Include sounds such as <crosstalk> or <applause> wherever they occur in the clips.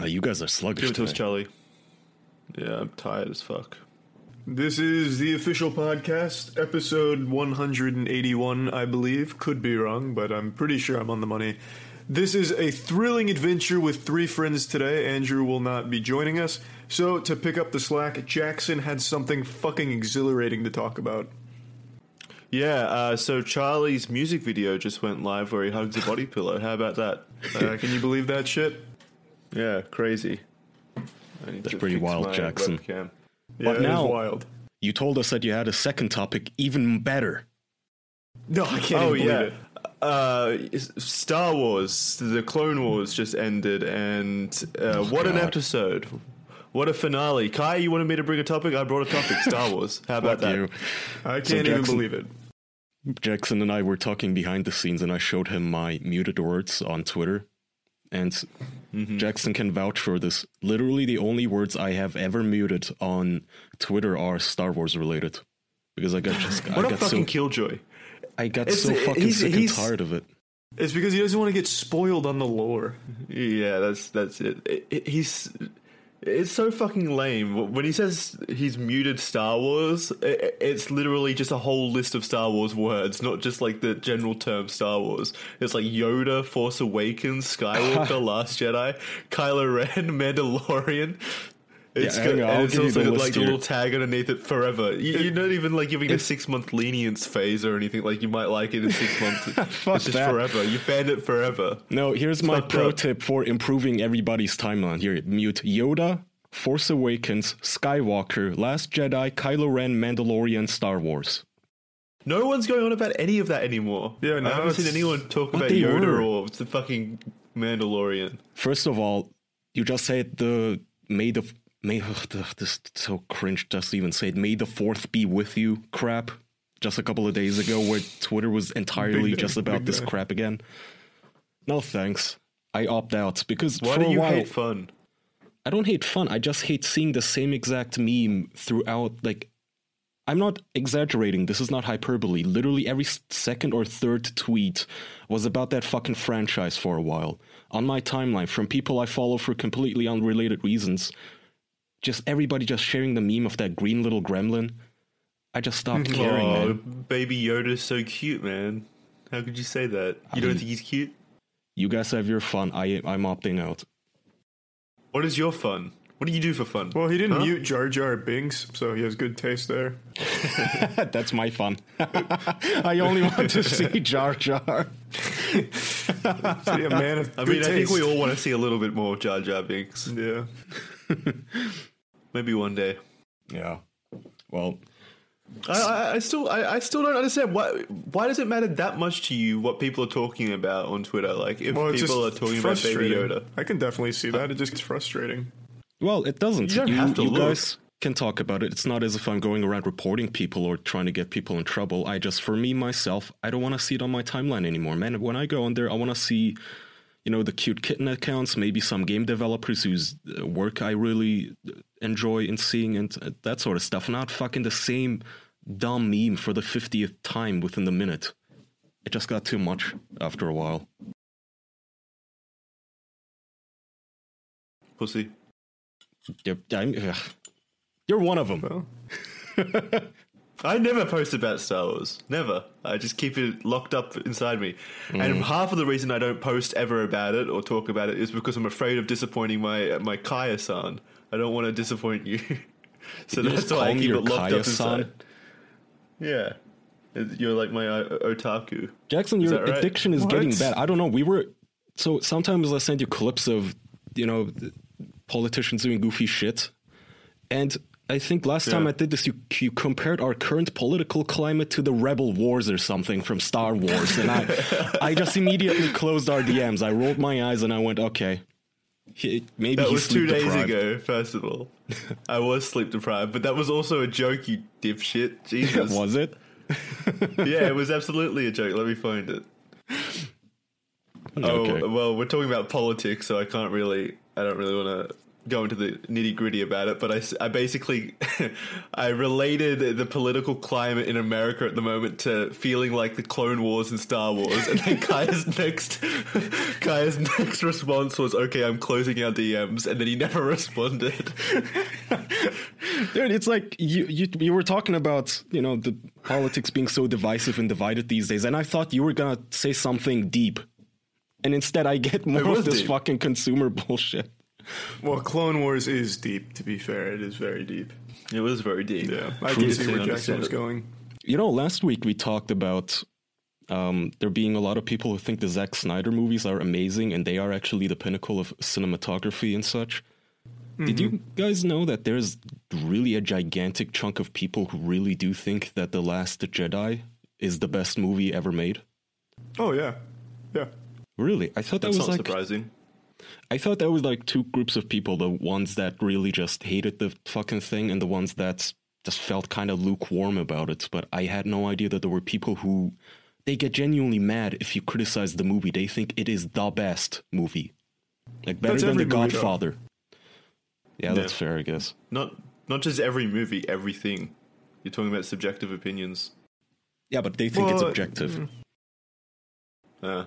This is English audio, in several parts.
Oh, you guys are sluggish. Give it to us. Charlie. Yeah, I'm tired as fuck. This is the official podcast, episode 181, I believe. Could be wrong, but I'm pretty sure I'm on the money. This is a thrilling adventure with three friends today. Andrew will not be joining us. So, to pick up the slack, Jackson had something fucking exhilarating to talk about. Yeah, uh, so Charlie's music video just went live where he hugs a body pillow. How about that? Uh, can you believe that shit? Yeah, crazy. That's pretty wild, Jackson. webcam. Yeah, it now- wild. You told us that you had a second topic, even better. No, I can't Oh even yeah, believe it. uh, Star Wars: The Clone Wars just ended, and uh, what an episode! What a finale! Kai, you wanted me to bring a topic? I brought a topic: Star <laughs> Wars. How about that? you. I can't So even believe it. Jackson and I were talking behind the scenes, and I showed him my muted words on Twitter. And Mm-hmm. Jackson can vouch for this. Literally, the only words I have ever muted on Twitter are Star Wars related. Because I got <laughs> just What I a got fucking so killjoy! I got It's- so fucking he's- sick he's- and tired of it. It's because he doesn't want to get spoiled on the lore. <laughs> Yeah, that's that's it. It- it- He's it's so fucking lame. When he says he's muted Star Wars, it's literally just a whole list of Star Wars words, not just like the general term Star Wars. It's like Yoda, Force Awakens, Skywalker, <laughs> Last Jedi, Kylo Ren, Mandalorian. It's, Yeah, got, I'll it's give you also the got like here. little tag underneath it forever. You, you're not even like giving a six month lenience phase or anything. Like you might like it in six months. <laughs> it's just that. forever. You banned it forever. No, here's my pro up. tip for improving everybody's timeline. Here, mute Yoda, Force Awakens, Skywalker, Last Jedi, Kylo Ren, Mandalorian, Star Wars. No one's going on about any of that anymore. Yeah, now I haven't seen anyone talk about Yoda were. or the fucking Mandalorian. First of all, you just said the may the may ugh, this so cringe just to even say it. May the fourth be with you crap. Just a couple of days ago, where Twitter was entirely just about this crap again. No thanks. I opt out because Why for do you while hate fun? I don't hate fun. I just hate seeing the same exact meme throughout. Like, I'm not exaggerating. This is not hyperbole. Literally every second or third tweet was about that fucking franchise for a while on my timeline from people I follow for completely unrelated reasons. Just everybody just sharing the meme of that green little gremlin. I just stopped mm-hmm. caring, oh, man. baby Yoda's so cute, man. How could you say that? You don't mean- think he's cute? You guys have your fun. I I'm opting out. What is your fun? What do you do for fun? Well, he didn't Huh? mute Jar Jar Binks, so he has good taste there. <laughs> That's my fun. <laughs> I only want to <laughs> see Jar Jar. See, a man of I good mean, I think we all want to see a little bit more of Jar Jar Binks. Yeah. <laughs> Maybe one day. Yeah. Well, I, I, I still, I, I still don't understand why. Why does it matter that much to you what people are talking about on Twitter? Like, if Well, people are talking about Baby. Yoda, I can definitely see that. It just gets frustrating. Well, it doesn't. You don't have to you look. guys can talk about it. It's not as if I'm going around reporting people or trying to get people in trouble. I just, for me myself, I don't want to see it on my timeline anymore, man. When I go on there, I want to see, you know, the cute kitten accounts, maybe some game developers whose uh, work I really enjoy in seeing, and uh, that sort of stuff. Not fucking the same dumb meme for the fiftieth time within the minute. It just got too much after a while. pussy. You're. You're one of them. Well, <laughs> I never post about Star Wars. Never. I just keep it locked up inside me. And mm. half of the reason I don't post ever about it or talk about it is because I'm afraid of disappointing my my Kaya-san. I don't want to disappoint you. <laughs> so You that's just why I keep it locked Kaya-san? up inside. Yeah. You're like my otaku. Jackson, Is your right? addiction is What? getting bad. I don't know. We were so sometimes I send you clips of you know politicians doing goofy shit, and I think last time I did this, you you compared our current political climate to the Rebel Wars or something from Star Wars, and I <laughs> I just immediately closed our DMs. I rolled my eyes and I went, okay, He, maybe That was two days deprived. ago. First of all, <laughs> I was sleep deprived, but that was also a joke, you dipshit. Jesus, Was it? <laughs> yeah, it was absolutely a joke. Let me find it. Okay. Oh well, we're talking about politics, so I can't really. I don't really want to go into the nitty gritty about it. But I, I basically, <laughs> I related the political climate in America at the moment to feeling like the Clone Wars and Star Wars. And then <laughs> Kaya's next, <laughs> Kaya's next response was, "Okay, I'm closing our DMs," and then he never responded. Dude, it's like you, you you were talking about you know the politics being so divisive and divided these days, and I thought you were gonna say something deep, and instead I get more of this deep. fucking consumer bullshit. <laughs> Well, Clone Wars is deep. To be fair, it is very deep. It was very deep. Yeah, I can see where Jackson was going. You know, last week we talked about um, there being a lot of people who think the Zack Snyder movies are amazing and they are actually the pinnacle of cinematography and such. Did you guys know that there's really a gigantic chunk of people who really do think that The Last Jedi is the best movie ever made? Oh yeah, yeah. Really? I thought that That's was like surprising. I thought that was like two groups of people, the ones that really just hated the fucking thing and the ones that just felt kind of lukewarm about it, but I had no idea that there were people who they get genuinely mad if you criticize the movie. They think it is the best movie. Like better That's than The every movie. Godfather. Yeah, that's fair, I guess. Not not just every movie, everything. You're talking about subjective opinions. Yeah, but they think it's Well, objective. Uh,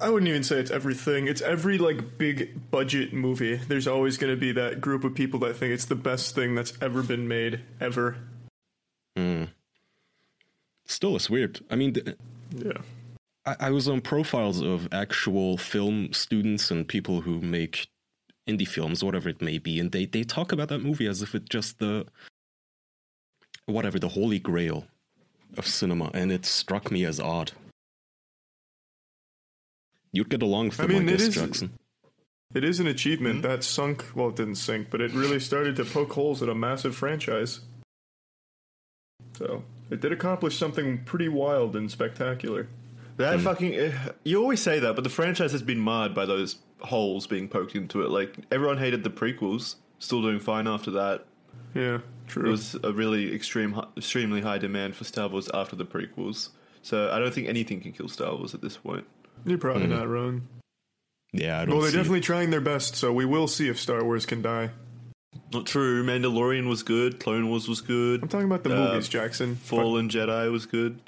I wouldn't even say it's everything. It's every like big budget movie. There's always going to be that group of people that think it's the best thing that's ever been made ever. Hmm. Still, it's weird. I mean, th- Yeah. I, I was on profiles of actual film students and people who make indie films, whatever it may be, and they, they talk about that movie as if it's just the whatever the holy grail of cinema, and it struck me as odd. You'd get along with I mean, it guess, is- Jackson. It is an achievement Hmm? that sunk. Well, it didn't sink, but it really started to poke holes at a massive franchise. So it did accomplish something pretty wild and spectacular. that fucking. eh, You always say that, but the franchise has been marred by those holes being poked into it. Like everyone hated the prequels. Still doing fine after that. Yeah, There true. was a really extreme, extremely high demand for Star Wars after the prequels. So I don't think anything can kill Star Wars at this point. You're probably Hmm. not wrong. Yeah, I don't Well, they're see- definitely trying their best, so we will see if Star Wars can die. Not true. Mandalorian was good. Clone Wars was good. I'm talking about the Uh, movies, Jackson. Fallen Jedi was good.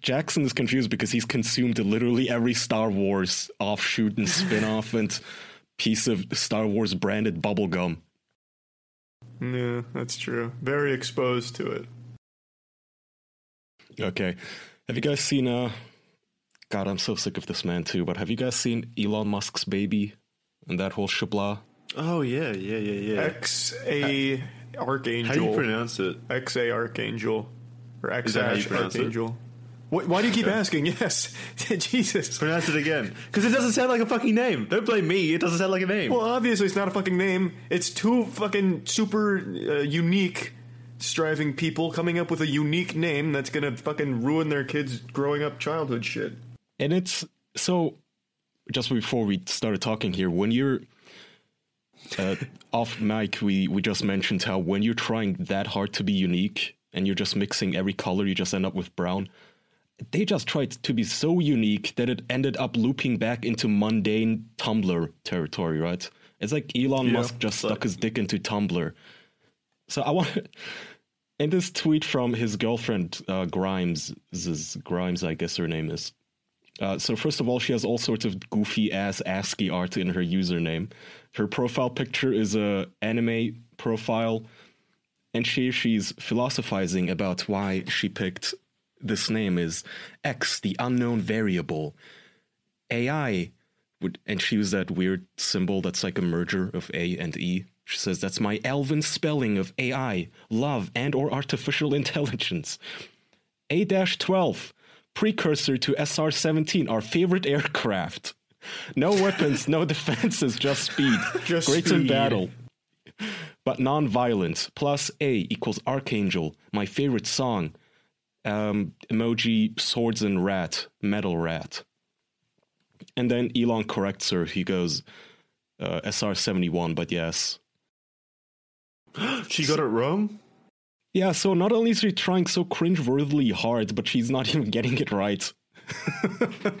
Jackson is confused because he's consumed literally every Star Wars offshoot and spin off and piece of Star Wars branded bubblegum. Yeah, that's true. Very exposed to it. Okay. Have you guys seen uh God, I'm so sick of this man too, but have you guys seen Elon Musk's baby and that whole shabla? Oh yeah, yeah, yeah, yeah. X A Archangel. How do you Archangel. pronounce it? X A Archangel. Or X Is that how you Ash pronounce it? Archangel. Why, why do you keep asking? <laughs> Yes. <laughs> Jesus. Pronounce it again, because it doesn't sound like a fucking name. Don't blame me. It doesn't sound like a name. Well, obviously, it's not a fucking name. It's two fucking super uh, unique striving people coming up with a unique name that's gonna fucking ruin their kids' growing up childhood shit. And it's so just before we started talking here, when you're uh, <laughs> off mic, we, we just mentioned how when you're trying that hard to be unique and you're just mixing every color, you just end up with brown. They just tried to be so unique that it ended up looping back into mundane Tumblr territory, right? It's like Elon Yeah, Musk just stuck his dick into Tumblr. So I want <laughs> in this tweet from his girlfriend uh, Grimes, is Grimes, I guess her name is. Uh, so first of all, she has all sorts of goofy ass ASCII art in her username. Her profile picture is a anime profile, and she she's philosophizing about why she picked this name is X, the unknown variable. AI would, and she used that weird symbol that's like a merger of A and E. She says that's my elven spelling of AI, love, and or artificial intelligence. A-12, precursor to SR-17, our favorite aircraft. No weapons, no <laughs> defenses, just speed. Just Great in battle. But non-violence. Plus A equals Archangel, my favorite song. Um, emoji, swords and rat, metal rat. And then Elon corrects her. He goes, uh, SR 71, but yes. <gasps> She got it wrong. Yeah, so not only is she trying so cringe-worthily hard, but she's not <laughs> even getting it right. <laughs>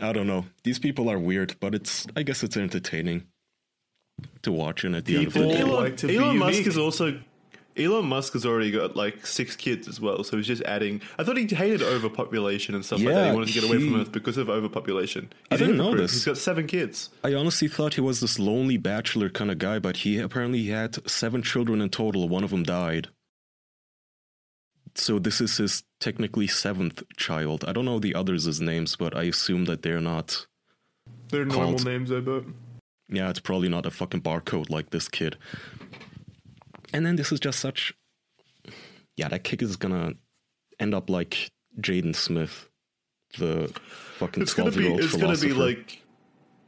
I don't know. These people are weird, but it's I guess it's entertaining to watch. And at the end of the People day, like Elon, to be Elon Musk unique. is also Elon Musk has already got like six kids as well, so he's just adding. I thought he hated overpopulation and stuff like that. He wanted to get away he- from Earth because of overpopulation. I He's a didn't know this. He's got seven kids. I honestly thought he was this lonely bachelor kind of guy, but he apparently had seven children in total. One of them died. So this is his technically seventh child. I don't know the others' names, but I assume that they're not. They're normal Called- names, I bet. Yeah, it's probably not a fucking barcode like this kid. And then this is just such. Yeah, that kid is gonna end up like Jaden Smith, the fucking It's gonna be. twelve-year-old It's gonna be like.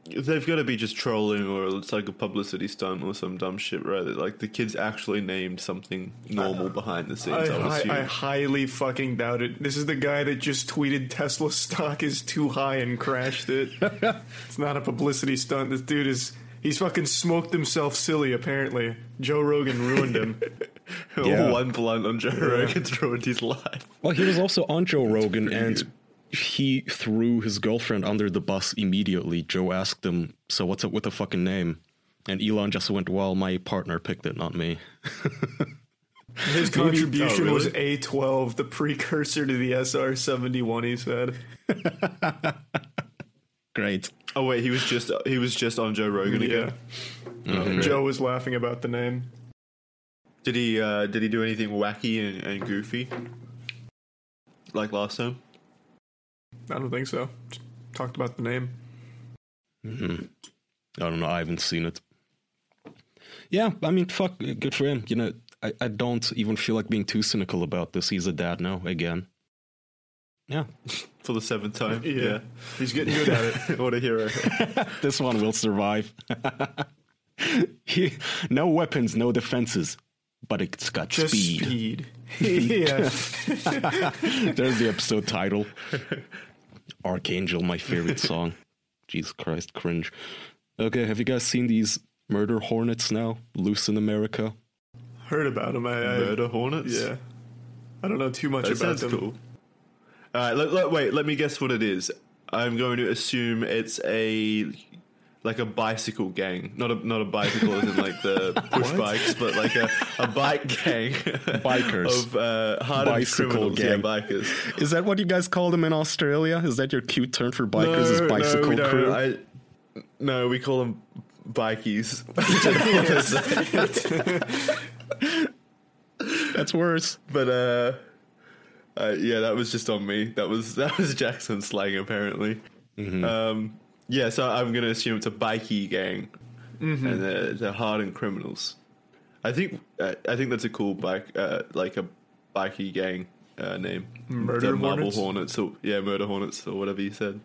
They've got to be just trolling, or it's like a publicity stunt, or some dumb shit, right? Like the kids actually named something normal behind the scenes. I, I, I. I highly fucking doubt it. This is the guy that just tweeted Tesla stock is too high and crashed it. <laughs> it's not a publicity stunt. This dude is. He's fucking smoked himself silly, apparently. Joe Rogan ruined him. <laughs> Yeah. Oh, one blunt on Joe Rogan's ruined his life. Well, he was also on Joe Rogan, and he threw his girlfriend under the bus immediately. Joe asked him, "So what's up with the fucking name?" And Elon just went, "Well, my partner picked it, not me." <laughs> His <laughs> contribution Oh, was? A12, the precursor to the SR71, he said. Great. Oh wait, he was just he was just on Joe Rogan Yeah. again. Joe was laughing about the name. Did he uh, did he do anything wacky and, and goofy like last time? I don't think so. Just talked about the name. Mhm. I don't know. I haven't seen it. Yeah, I mean, fuck, good for him. You know, I, I don't even feel like being too cynical about this. He's a dad now again. Yeah, <laughs> For the seventh time. Yeah. He's getting good at it. <laughs> what a hero. <laughs> this one will survive. he, no weapons, no defenses, but it's got Just speed. speed. yeah. There's the episode title. Archangel, my favorite song. Jesus Christ, cringe. Okay, have you guys seen these murder hornets now loose in America? Heard about them. I, I, Murder hornets? Yeah. I don't know too much That about sounds them. cool. Alright, let, let- wait, let me guess what it is. I'm going to assume it's a like a bicycle gang. Not a not a bicycle as in like the <laughs> push bikes, but like a, a bike gang. <laughs> Bikers. of uh hardened Bicycle criminals. gang. Yeah, bikers. Is that what you guys call them in Australia? Is that your cute term for bikers? is bicycle we don't. crew? I, no, we call them bikies. <laughs> That's worse. but uh, uh, yeah, that was just on me. That was <laughs> that was Jackson slang apparently. Um, yeah, so I'm gonna assume it's a bikey gang, and they're, they're hardened criminals. I think uh, I think that's a cool bike, uh, like a bikey gang uh, name. Murder the Marble Hornets? Hornets, or yeah, Murder Hornets, or whatever you said.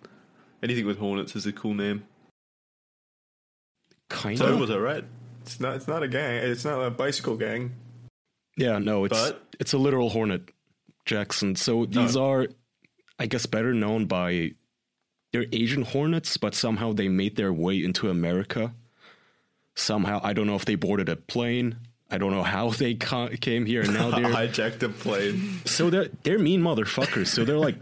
Anything with hornets is a cool name. Kind So of. was I right? It's not. It's not a gang. It's not a bicycle gang. Yeah, no, it's But- it's a literal hornet, Jackson. So these Oh. are, I guess, better known by they're Asian hornets, but somehow they made their way into America. Somehow, I don't know if they boarded a plane. I don't know how they ca- came here, and now <laughs> they're Hijacked a plane. so they're they're mean motherfuckers. So they're like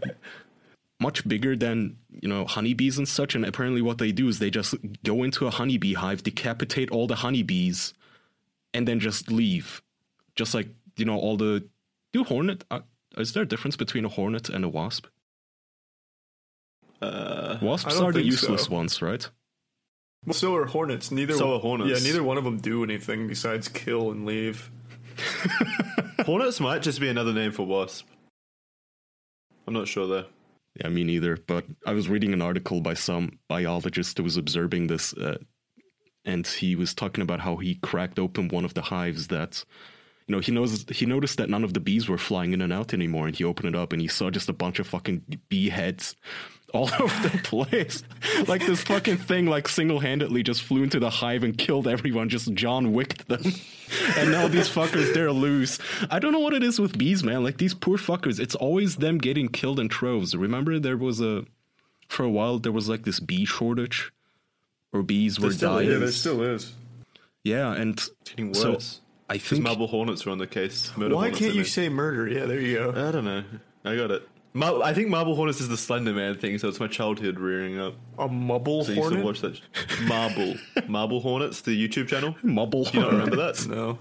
much bigger than you know honeybees and such. And apparently, what they do is they just go into a honeybee hive, decapitate all the honeybees, and then just leave. Just like you know all the do hornet. Uh, is there a difference between a hornet and a wasp? Uh, Wasps are the useless so. ones, right? Well, so are hornets. Neither. So are hornets. Yeah, neither one of them do anything besides kill and leave. <laughs> hornets might just be another name for wasp. I'm not sure though. Yeah, me neither. But I was reading an article by some biologist who was observing this, uh, and he was talking about how he cracked open one of the hives that, you know, he knows he noticed that none of the bees were flying in and out anymore, and he opened it up and he saw just a bunch of fucking bee heads all <laughs> over the place. like this fucking thing, like single handedly just flew into the hive and killed everyone. Just John Wicked them, <laughs> and now these fuckers they're loose. I don't know what it is with bees, man. Like these poor fuckers, it's always them getting killed in troves. Remember there was a for a while there was like this bee shortage, or bees were dying. Yeah, there still is. Yeah, and It's getting so worse. I think marble hornets are on the case. Murder Why hornets can't you say murder? Yeah, there you go. I don't know. I got it. Mar- I think Marble Hornets is the Slender Man thing, so it's my childhood rearing up. A mubble So used hornet? to watch that. Marble. <laughs> Marble Hornets, the YouTube channel. Mubble. You don't remember that? No.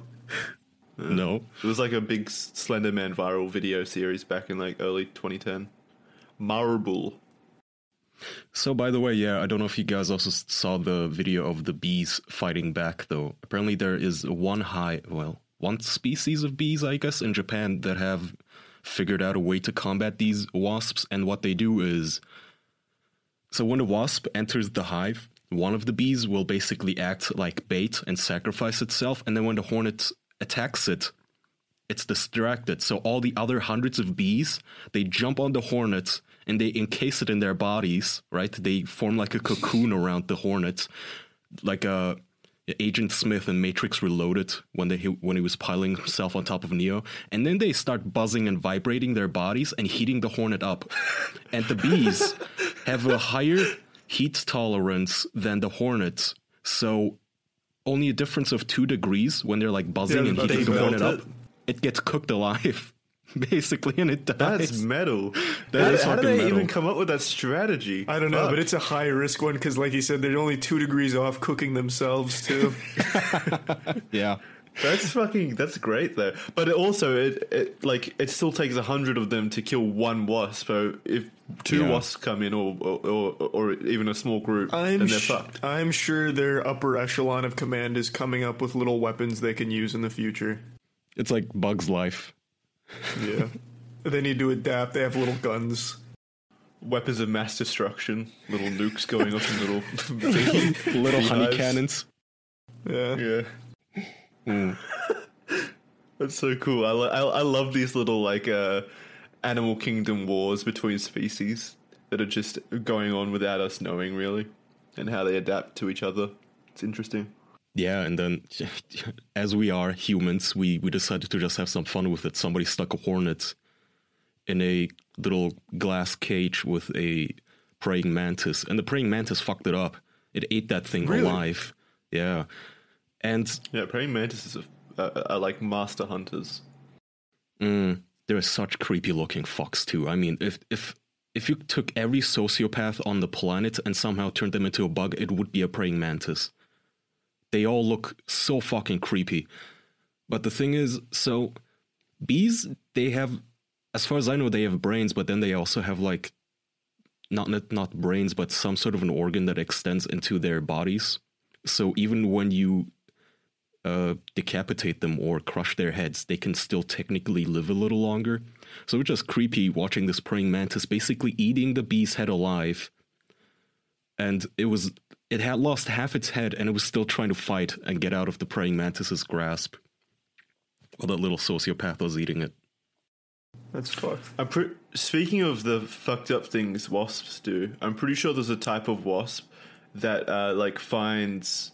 Uh, no. It was like a big Slender Man viral video series back in like early 2010. Marble. So, by the way, yeah, I don't know if you guys also saw the video of the bees fighting back, though. Apparently, there is one high, well, one species of bees, I guess, in Japan that have figured out a way to combat these wasps. And what they do is so when a wasp enters the hive, one of the bees will basically act like bait and sacrifice itself. And then when the hornet attacks it, it's distracted. So all the other hundreds of bees, they jump on the hornet and they encase it in their bodies, right? They form like a cocoon around the hornet, like a Agent Smith in Matrix Reloaded when they when he was piling himself on top of Neo, and then they start buzzing and vibrating their bodies and heating the hornet up. and the bees <laughs> have a higher heat tolerance than the hornets, so only a difference of two degrees when they're like buzzing Yeah, and heating the hornet up. It gets cooked alive, <laughs> basically, and it dies. That's metal. <laughs> That how is how did fucking they metal. even come up with that strategy? I don't know, Fuck. but it's a high risk one because, like you said, they're only two degrees off cooking themselves too. <laughs> yeah. That's fucking. That's great though. But it also, it, it like it still takes a hundred of them to kill one wasp. So if two Yeah. wasps come in, or or, or or even a small group, I'm then they're sh- fucked. I'm sure their upper echelon of command is coming up with little weapons they can use in the future. It's like Bug's life. Yeah, <laughs> they need to adapt. They have little guns. Weapons of mass destruction, little nukes going off in little <laughs> Little honey cannons. Yeah, Yeah. Hmm. That's so cool. I, lo- I I love these little like uh, animal kingdom wars between species that are just going on without us knowing really, and how they adapt to each other. It's interesting. Yeah, and then <laughs> as we are humans, we, we decided to just have some fun with it. Somebody stuck a hornet in a little glass cage with a praying mantis, and the praying mantis fucked it up. It ate that thing Really? alive. Yeah. And Yeah, praying mantises are, are like master hunters. mm, they're such creepy looking fucks too. I mean, if if if you took every sociopath on the planet and somehow turned them into a bug, it would be a praying mantis. They all look so fucking creepy. But the thing is, so bees, they have, as far as I know, they have brains, but then they also have like, not not, brains, but some sort of an organ that extends into their bodies. So even when you uh, decapitate them or crush their heads, they can still technically live a little longer. So it's just creepy watching this praying mantis basically eating the bee's head alive. And it was it had lost half its head and it was still trying to fight and get out of the praying mantis's grasp. While that little sociopath was eating it. that's fucked. I'm pre- speaking of the fucked up things wasps do. I'm pretty sure there's a type of wasp that uh, like finds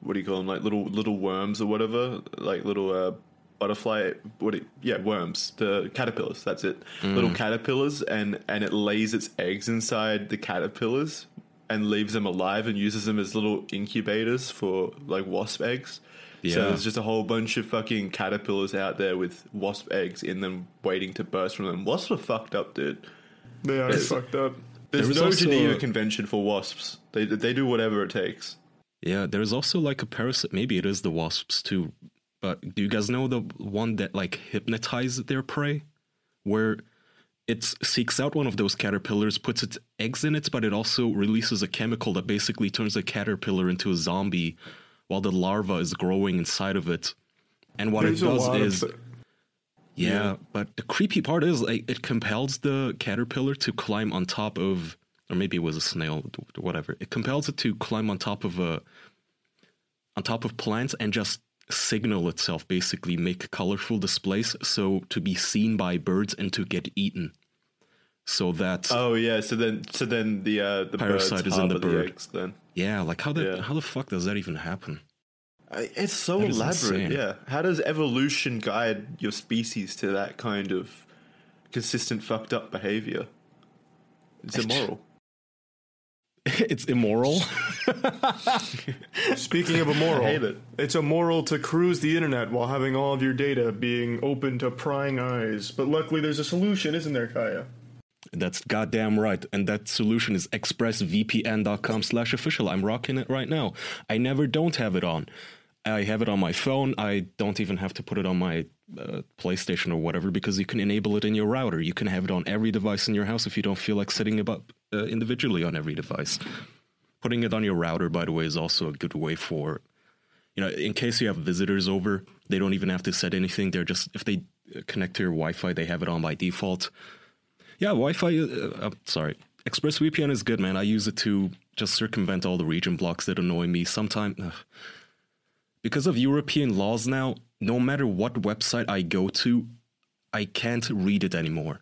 what do you call them? Like little little worms or whatever, like little uh, butterfly. What? Do you- yeah, worms. The caterpillars. That's it. Little caterpillars, and and it lays its eggs inside the caterpillars and leaves them alive and uses them as little incubators for like wasp eggs. So there's just a whole bunch of fucking caterpillars out there with wasp eggs in them waiting to burst from them. Wasps are fucked up, dude. They are It's- fucked up. There's There no also Geneva a- Convention for wasps. They they do whatever it takes. Yeah, there's also like a parasite. Maybe it is the wasps too. But do you guys know the one that like hypnotizes their prey? Where it seeks out one of those caterpillars, puts its eggs in it, but it also releases a chemical that basically turns the caterpillar into a zombie while the larva is growing inside of it. And what There's it does is of. yeah, but the creepy part is like it compels the caterpillar to climb on top of, or maybe it was a snail, whatever. It compels it to climb on top of a, on top of plants and just signal itself, basically make colorful displays, so to be seen by birds and to get eaten. So that Oh yeah, so then so then the uh, the Parasite is in the bird. eggs. Then yeah, like how the Yeah. how the fuck does that even happen? It's so That elaborate. Yeah, how does evolution guide your species to that kind of consistent fucked up behavior? It's immoral. <laughs> it's immoral. <laughs> Speaking of immoral, I hate it. it's immoral to cruise the internet while having all of your data being open to prying eyes. But luckily, there's a solution, isn't there, Kaya? That's goddamn right. And that solution is expressvpn.com slash official. I'm rocking it right now. I never don't have it on. I have it on my phone. I don't even have to put it on my uh, PlayStation or whatever because you can enable it in your router. You can have it on every device in your house if you don't feel like setting it up uh, individually on every device. Putting it on your router, by the way, is also a good way for, you know, in case you have visitors over, they don't even have to set anything. They're just, if they connect to your Wi Fi, they have it on by default. Yeah, Wi-Fi. Uh, uh, sorry, ExpressVPN is good, man. I use it to just circumvent all the region blocks that annoy me. Sometimes, because of European laws now, no matter what website I go to, I can't read it anymore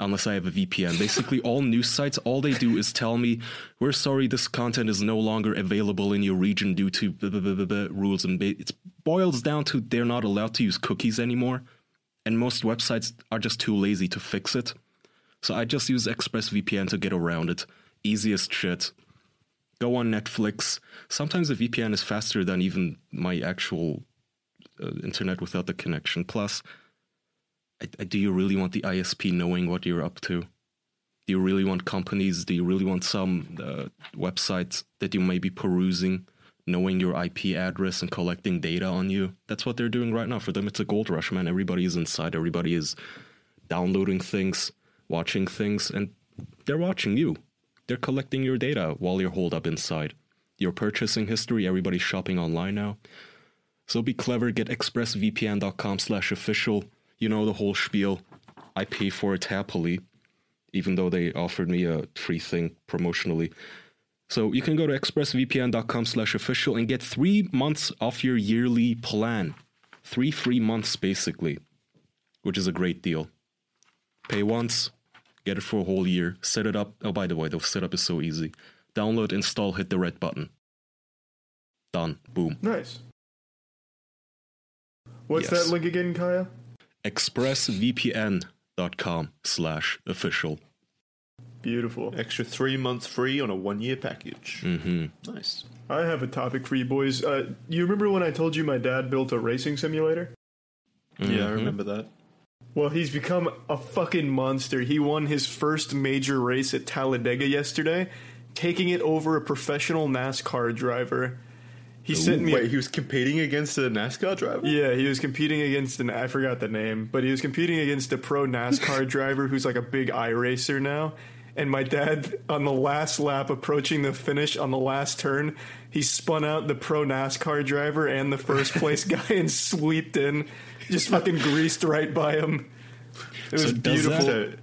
unless I have a VPN. Basically, <laughs> all news sites, all they do is tell me, "We're sorry, this content is no longer available in your region due to blah, blah, blah, rules." And it boils down to they're not allowed to use cookies anymore, and most websites are just too lazy to fix it. So I just use ExpressVPN to get around it. Easiest shit. Go on Netflix. Sometimes the VPN is faster than even my actual uh, internet without the connection. Plus, do you really want the ISP knowing what you're up to? Do you really want companies? Do you really want some uh, websites that you may be perusing, knowing your IP address and collecting data on you? That's what they're doing right now. For them, it's a gold rush, man. Everybody is inside. Everybody is downloading things watching things, and they're watching you. They're collecting your data while you're holed up inside. Your purchasing history, everybody's shopping online now. So be clever, get expressvpn.com slash official. You know the whole spiel. I pay for it happily, even though they offered me a free thing promotionally. So you can go to expressvpn.com slash official and get three months off your yearly plan. Three free months, basically, which is a great deal. Pay once, get it for a whole year, set it up. Oh, by the way, the setup is so easy. Download, install, hit the red button. Done. Boom. Nice. What's Yes. that link again, Kaya? expressvpn.com slash official. Beautiful. Extra three months free on a one year package. Mm-hmm. Nice. I have a topic for you boys. Uh, you remember when I told you my dad built a racing simulator? Yeah, Mm-hmm. I remember that. Well, he's become a fucking monster. He won his first major race at Talladega yesterday, taking it over a professional NASCAR driver. He sent me. Wait, he was competing against a NASCAR driver? yeah, he was competing against an I forgot the name, but he was competing against a pro NASCAR <laughs> driver who's like a big iRacer now. And my dad, on the last lap, approaching the finish on the last turn, he spun out the pro NASCAR driver and the first place <laughs> guy and sweeped in, just fucking greased right by him. It was So beautiful. that-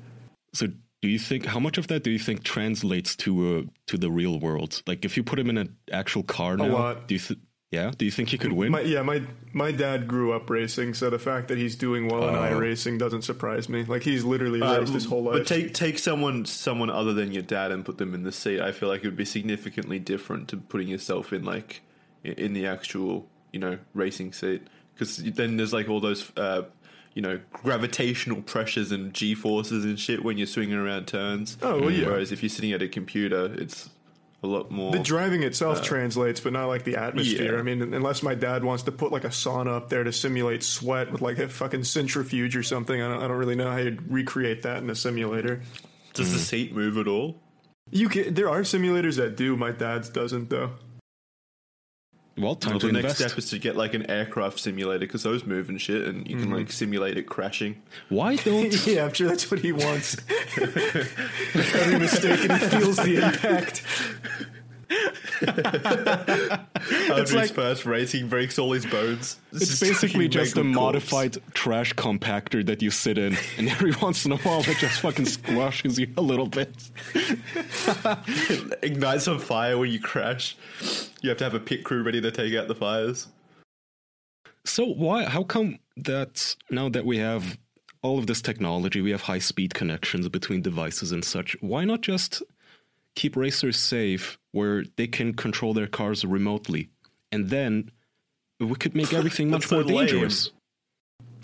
So do you think how much of that do you think translates to uh, to the real world? Like if you put him in an actual car now, lot. do you th- yeah, do you think he could win? My, yeah, my my dad grew up racing, so the fact that he's doing well in Oh. iRacing doesn't surprise me. Like he's literally Uh, raced his whole life. But take take someone someone other than your dad and put them in the seat. I feel like it would be significantly different to putting yourself in like in the actual you know racing seat because then there's like all those uh, you know gravitational pressures and g forces and shit when you're swinging around turns. Oh, well, yeah. Whereas if you're sitting at a computer, it's a lot more. the driving itself uh, translates, but not like the atmosphere. yeah. I mean, unless my dad wants to put like a sauna up there to simulate sweat with like a fucking centrifuge or something, I don't, I don't really know how you'd recreate that in a simulator. Does the hmm. seat move at all? You can. There are simulators that do. My dad's doesn't though. Well, time Well, to the next step is to get like an aircraft simulator because those move and shit, and you can mm-hmm. like simulate it crashing. Why don't <laughs> yeah, I'm sure that's what he wants. <laughs> Every mistake and he feels the impact. Audrey's like- first racing breaks all his bones. It's basically just a modified trash compactor that you sit in, and every <laughs> once in a while it just fucking squashes you a little bit. ignites on fire when you crash. You have to have a pit crew ready to take out the fires. So why? How come that now that we have all of this technology, we have high speed connections between devices and such? Why not just keep racers safe where they can control their cars remotely, and then we could make <laughs> everything much so more lame. dangerous?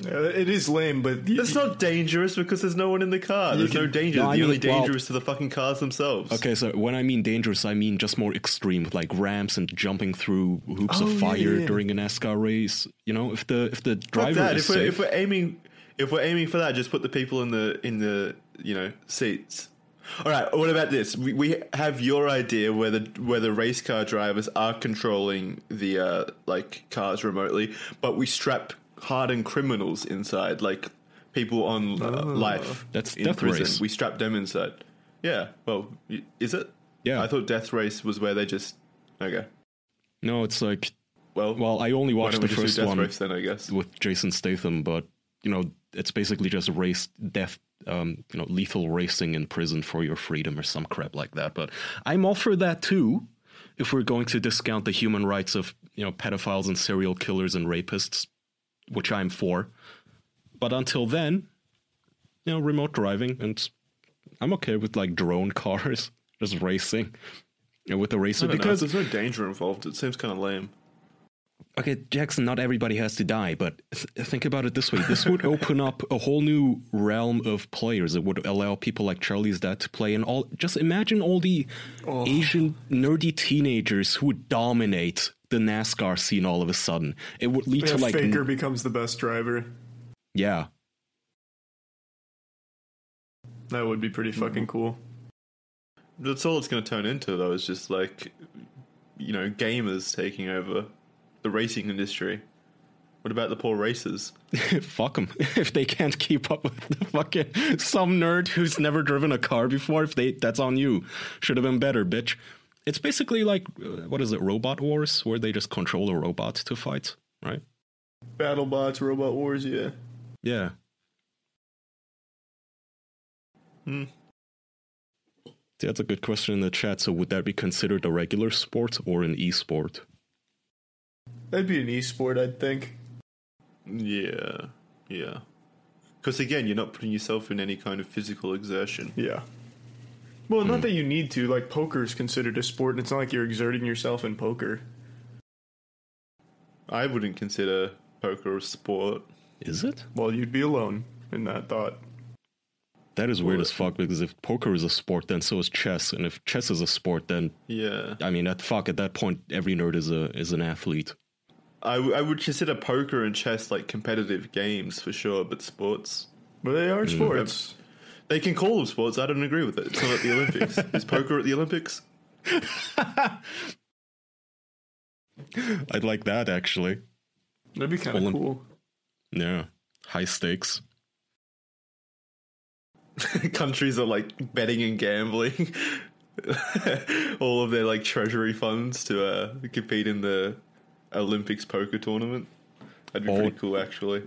Yeah, it is lame, but It's not dangerous because there's no one in the car. There's no danger. No, I the only mean, well- danger is to the fucking cars themselves. Okay, so when I mean dangerous, I mean just more extreme, like ramps and jumping through hoops Oh, of fire yeah. during a NASCAR race. You know, if the if the driver that. is If we're, safe, if we're aiming, if we're aiming for that, just put the people in the in the you know seats. All right. What about this? We, we have your idea where the where the race car drivers are controlling the uh, like cars remotely, but we strap hardened criminals inside, like people on uh, life. That's in Death prison. Race. We strap them inside. Yeah. Well, is it? Yeah. I thought Death Race was where they just okay. no, it's like Well, well, I only watched the first Death one Race then? I guess. with Jason Statham, but you know, it's basically just race death, um, you know, lethal racing in prison for your freedom or some crap like that. But I'm all for that too, if we're going to discount the human rights of you know pedophiles and serial killers and rapists, which I'm for. But until then, you know, remote driving, and I'm okay with like drone <laughs> cars just racing. With the racer don't know, because there's no danger involved. It seems kind of lame. Okay, Jackson, not everybody has to die, but th- think about it this way. This would <laughs> open up a whole new realm of players. It would allow people like Charlie's dad to play and all just imagine all the oh. Asian nerdy teenagers who would dominate the NASCAR scene all of a sudden. It would lead yeah, to like Faker becomes the best driver. yeah. That would be pretty fucking cool. That's all it's going to turn into, though. Is just like, you know, gamers taking over the racing industry. What about the poor racers? <laughs> Fuck them <laughs> if they can't keep up with the fucking some nerd who's never driven a car before. If they that's on you, should have been better, bitch. It's basically like uh, what is it, Robot Wars, where they just control a robot to fight, right? BattleBots, Robot Wars, yeah. Yeah. Hmm. That's a good question in the chat. So, would that be considered a regular sport or an e-sport? That'd be an esport, I'd think. Yeah, yeah. Because again, you're not putting yourself in any kind of physical exertion. Yeah. Well, not hmm. that you need to. Like, poker is considered a sport, and it's not like you're exerting yourself in poker. I wouldn't consider poker a sport. Is it? Well, you'd be alone in that thought. That is weird as fuck because if poker is a sport, then so is chess, and if chess is a sport, then Yeah, I mean, at fuck, at that point, every nerd is a is an athlete. I, w- I would consider poker and chess like competitive games for sure, but sports. But they are sports. They can call them sports. I don't agree with it. It's not at the Olympics. <laughs> Is poker at the Olympics? I'd like that actually. That'd be kind of Olymp- cool. Yeah, high stakes. <laughs> countries are like betting and gambling <laughs> all of their like treasury funds to uh, compete in the Olympics poker tournament. That'd be Oh. pretty cool, actually.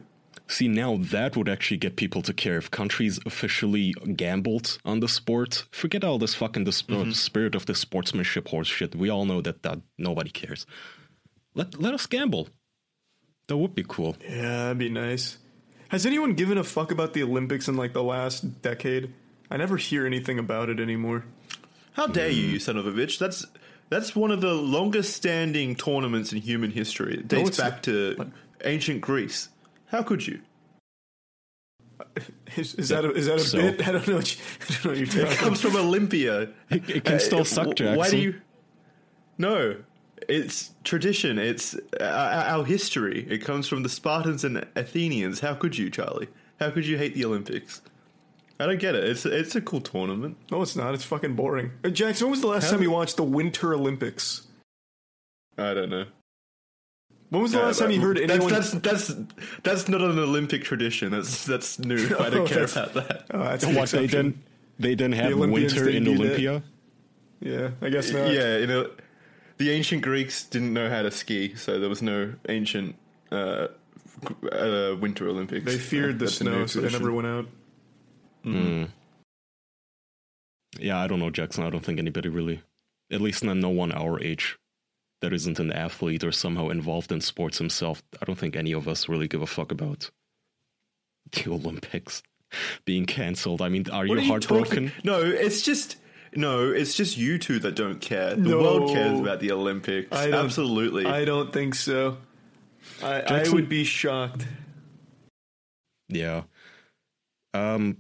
See, now that would actually get people to care if countries officially gambled on the sport. Forget all this fucking the sp- mm-hmm. spirit of the sportsmanship horse shit. We all know that, that nobody cares. Let let us gamble. That would be cool. Yeah, that'd be nice. Has anyone given a fuck about the Olympics in like the last decade? I never hear anything about it anymore. How dare you, you son of a bitch? That's that's one of the longest standing tournaments in human history. It dates it's back to ancient Greece. How could you? <laughs> Is, is that a, is that a So- bit? <laughs> I don't know. What you, <laughs> I don't know what you're It comes from Olympia. It, it can still Uh, suck, wh- Jackson. Why do you? No, it's tradition. It's our, our history. It comes from the Spartans and Athenians. How could you, Charlie? How could you hate the Olympics? I don't get it. It's it's a cool tournament. No, it's not. It's fucking boring. Uh, Jackson, when was the last How time you watched the Winter Olympics? I don't know. When was the last time you heard that's, anyone? That's that's that's not an Olympic tradition. That's that's new. <laughs> I don't Oh, care that's- about that. Oh, that's the what they didn't they didn't have Olympians winter in didn't do that. Olympia? Yeah, I guess not. Yeah, you know, the ancient Greeks didn't know how to ski, so there was no ancient uh, uh, Winter Olympics. They feared the That's a new snow, so they never went out. Yeah, I don't know, Jackson. I don't think anybody really, at least not no one our age, that isn't an athlete or somehow involved in sports himself. I don't think any of us really give a fuck about the <laughs> Olympics being cancelled. I mean, are What you are you heartbroken? talking- No, it's just no, it's just you two that don't care. The No. world cares about the Olympics. I Absolutely. I don't think so. I, I would be shocked. Yeah. Um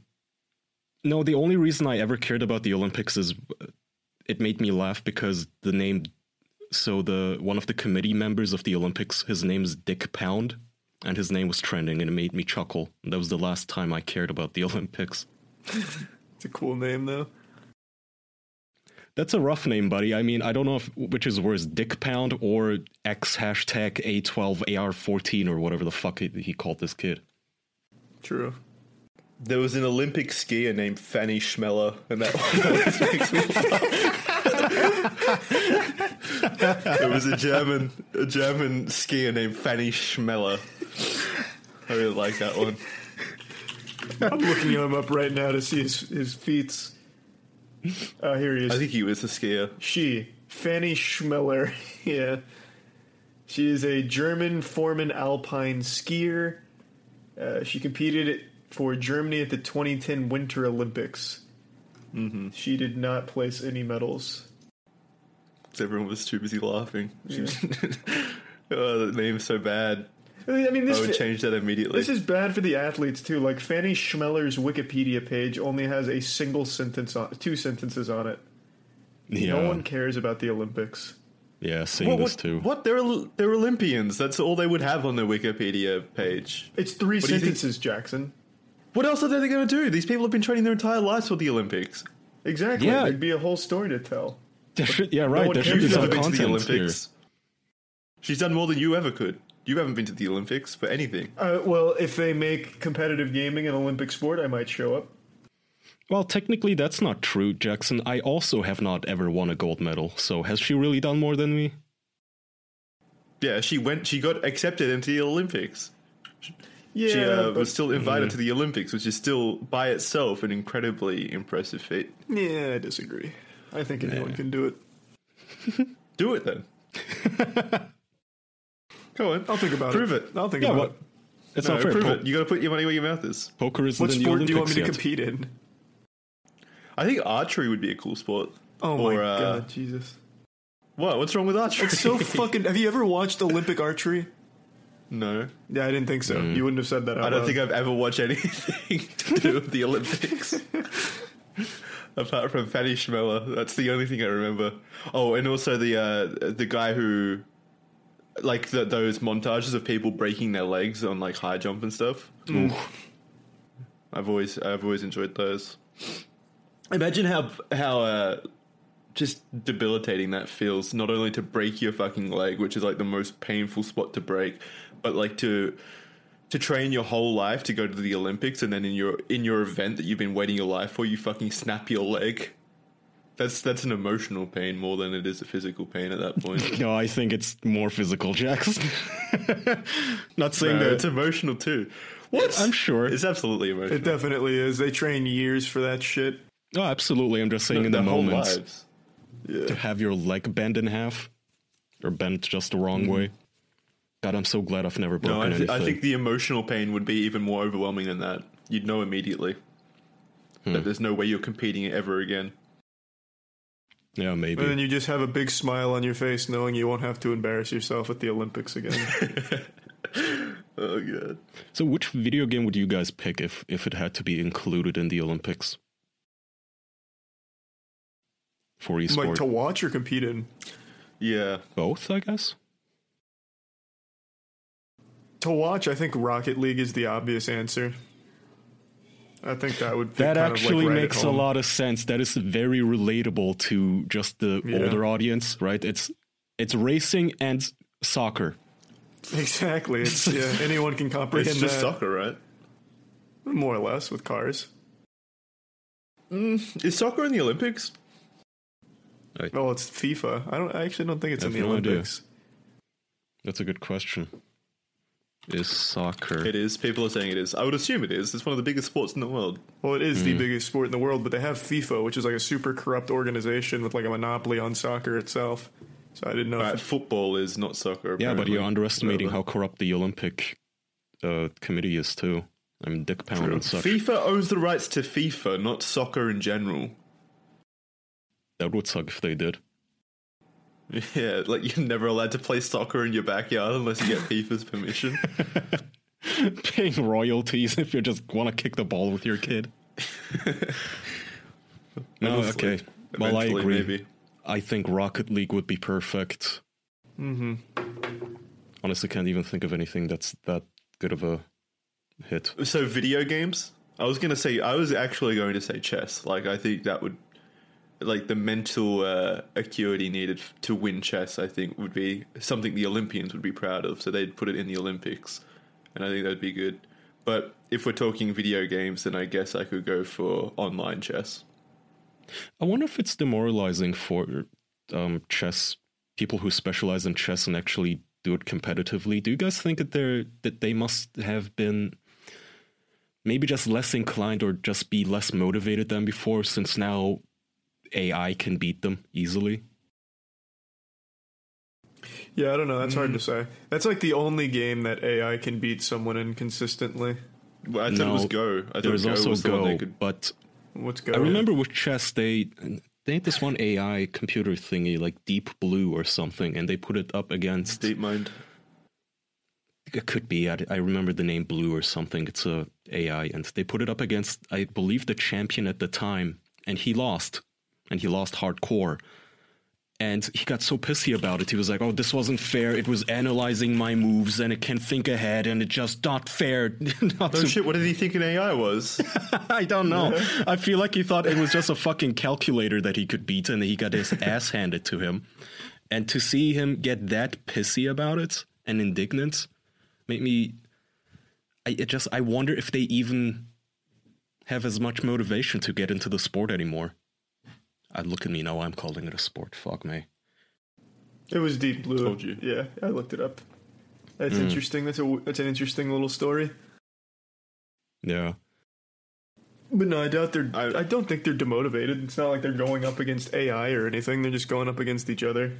no, the only reason I ever cared about the Olympics is uh, it made me laugh because the name so the one of the committee members of the Olympics, his name is Dick Pound, and his name was trending and it made me chuckle. That was the last time I cared about the <laughs> Olympics. It's a cool name though. That's a rough name, buddy. I mean, I don't know if which is worse, Dick Pound or X hashtag A12 AR14 or whatever the fuck he, he called this kid. True. There was an Olympic skier named Fanny Chmelar, and that <laughs> always makes me laugh. There was a German, a German skier named Fanny Chmelar. I really like that one. I'm looking him up right now to see his his feats. Uh, here he is. I think he was a skier. She, Fanny Chmelar. <laughs> yeah. She is a German foreman alpine skier. Uh, she competed for Germany at the 2010 Winter Olympics. Mm-hmm. She did not place any medals. Everyone was too busy laughing. <laughs> oh, the name's so bad. I mean, I this would change that immediately. this is bad for the athletes too. Like Fanny Chmelar's Wikipedia page only has a single sentence on, two sentences on it. Yeah. No one cares about the Olympics. Yeah, seeing what, this what, too. what? They're they're Olympians. That's all they would have on their Wikipedia page. It's three think- sentences, Jackson. What else are they going to do? These people have been training their entire lives for the Olympics. Exactly. Yeah. There'd be a whole story to tell. Should- yeah, right. one there should be some never been to the content here. Olympics. She's done more than you ever could. You haven't been to the Olympics for anything. Uh, well, if they make competitive gaming an Olympic sport, I might show up. Well, technically, that's not true, Jackson. I also have not ever won a gold medal. So, has she really done more than me? Yeah, she went. She got accepted into the Olympics. Yeah, she uh, but, was still invited to the Olympics, which is still by itself an incredibly impressive feat. yeah, I disagree. I think anyone can do it. <laughs> Do it then. <laughs> Go on. I'll think about Prove it. Prove it. I'll think Yeah, about what? it. It's No, not fair. prove Po- it. You got to put your money where your mouth is. Poker isn't What in the sport Olympics do you want me to yet. compete in? I think archery would be a cool sport. Oh Or, my uh, god, Jesus! What? What's wrong with archery? It's so <laughs> fucking. Have you ever watched Olympic archery? No. Yeah, I didn't think so. You wouldn't have said that. I don't loud. think I've ever watched anything <laughs> to do with the Olympics. <laughs> Apart from Fanny Chmelar, that's the only thing I remember. Oh, and also the uh, the guy who, like the, those montages of people breaking their legs on like high jump and stuff. I've always I've always enjoyed those. Imagine how how uh, just debilitating that feels. Not only to break your fucking leg, which is like the most painful spot to break, but like to to train your whole life to go to the Olympics, and then in your in your event that you've been waiting your life for, you fucking snap your leg. That's that's an emotional pain more than it is a physical pain at that point. <laughs> No, I think it's more physical, Jackson. <laughs> not saying no, that. it's emotional too. What? I'm sure. It's absolutely emotional. It definitely is. They train years for that shit. Oh, absolutely. I'm just saying in the whole moment lives. to have your leg bent in half or bent just the wrong mm-hmm. way. God, I'm so glad I've never broken No, I, th- anything. I think the emotional pain would be even more overwhelming than that. You'd know immediately hmm. that there's no way you're competing ever again. yeah, maybe. And then you just have a big smile on your face knowing you won't have to embarrass yourself at the Olympics again. <laughs> Oh god. So, which video game would you guys pick if if it had to be included in the Olympics for esports, like esports? to watch or compete in? Yeah. Both, I guess. To watch, I think Rocket League is the obvious answer. I think that would fit That kind of, actually like right at makes a lot of sense. That is very relatable to just the Yeah. older audience, right? It's it's racing and soccer. Exactly. It's, <laughs> yeah, anyone can comprehend It's just that. soccer, right? More or less with cars. Mm, is soccer in the Olympics? Oh, it's FIFA. I don't. I actually don't think it's I in have the no idea. Olympics. That's a good question. Is soccer? It is. People are saying it is. I would assume it is. It's one of the biggest sports in the world. Well, it is Hmm. the biggest sport in the world, but they have FIFA, which is like a super corrupt organization with like a monopoly on soccer itself. So I didn't know. Right, if football is not soccer. yeah, but you're underestimating how corrupt the Olympic uh, committee is too. I mean, Dick Pound and such. FIFA owns the rights to FIFA, not soccer in general. That would suck if they did. Yeah, like you're never allowed to play soccer in your backyard unless you get <laughs> FIFA's permission. <laughs> paying royalties if you just want to kick the ball with your kid. <laughs> no, okay. Well, I agree. maybe. I think Rocket League would be perfect. Mm-hmm. Honestly, can't even think of anything that's that good of a hit. So video games. I was gonna say. I was actually going to say chess. Like I think that would, like the mental uh, acuity needed to win chess. I think would be something the Olympians would be proud of. So they'd put it in the Olympics, and I think that'd be good. But if we're talking video games, then I guess I could go for online chess. I wonder if it's demoralizing for um, chess people who specialize in chess and actually do it competitively. Do you guys think that they're that they must have been maybe just less inclined or just be less motivated than before, since now AI can beat them easily? Yeah, I don't know. That's hard Mm. to say. That's like the only game that AI can beat someone in consistently. Well, I thought it was Go. I thought There's Go also was Go, they could. but What's go? I remember with chess they they had this one AI computer thingy like Deep Blue or something, and they put it up against DeepMind. it could be I, I remember the name blue or something it's a ai and they put it up against i believe the champion at the time and he lost and he lost hardcore and he got so pissy about it he was like oh this wasn't fair it was analyzing my moves and it can think ahead and it's just not fair <laughs> not Oh to- shit! What did he think an AI was? <laughs> i don't know i feel like he thought it was just a fucking calculator that he could beat and he got his <laughs> ass handed to him and to see him get that pissy about it and indignant made me I it just I wonder if they even have as much motivation to get into the sport anymore. I look at me now. I'm calling it a sport. Fuck me. it was Deep Blue. Told you. Yeah, I looked it up. That's Mm. interesting. That's a that's an interesting little story. Yeah. But no, I doubt they're. I, I- I don't think they're demotivated. It's not like they're going up against AI or anything. They're just going up against each other.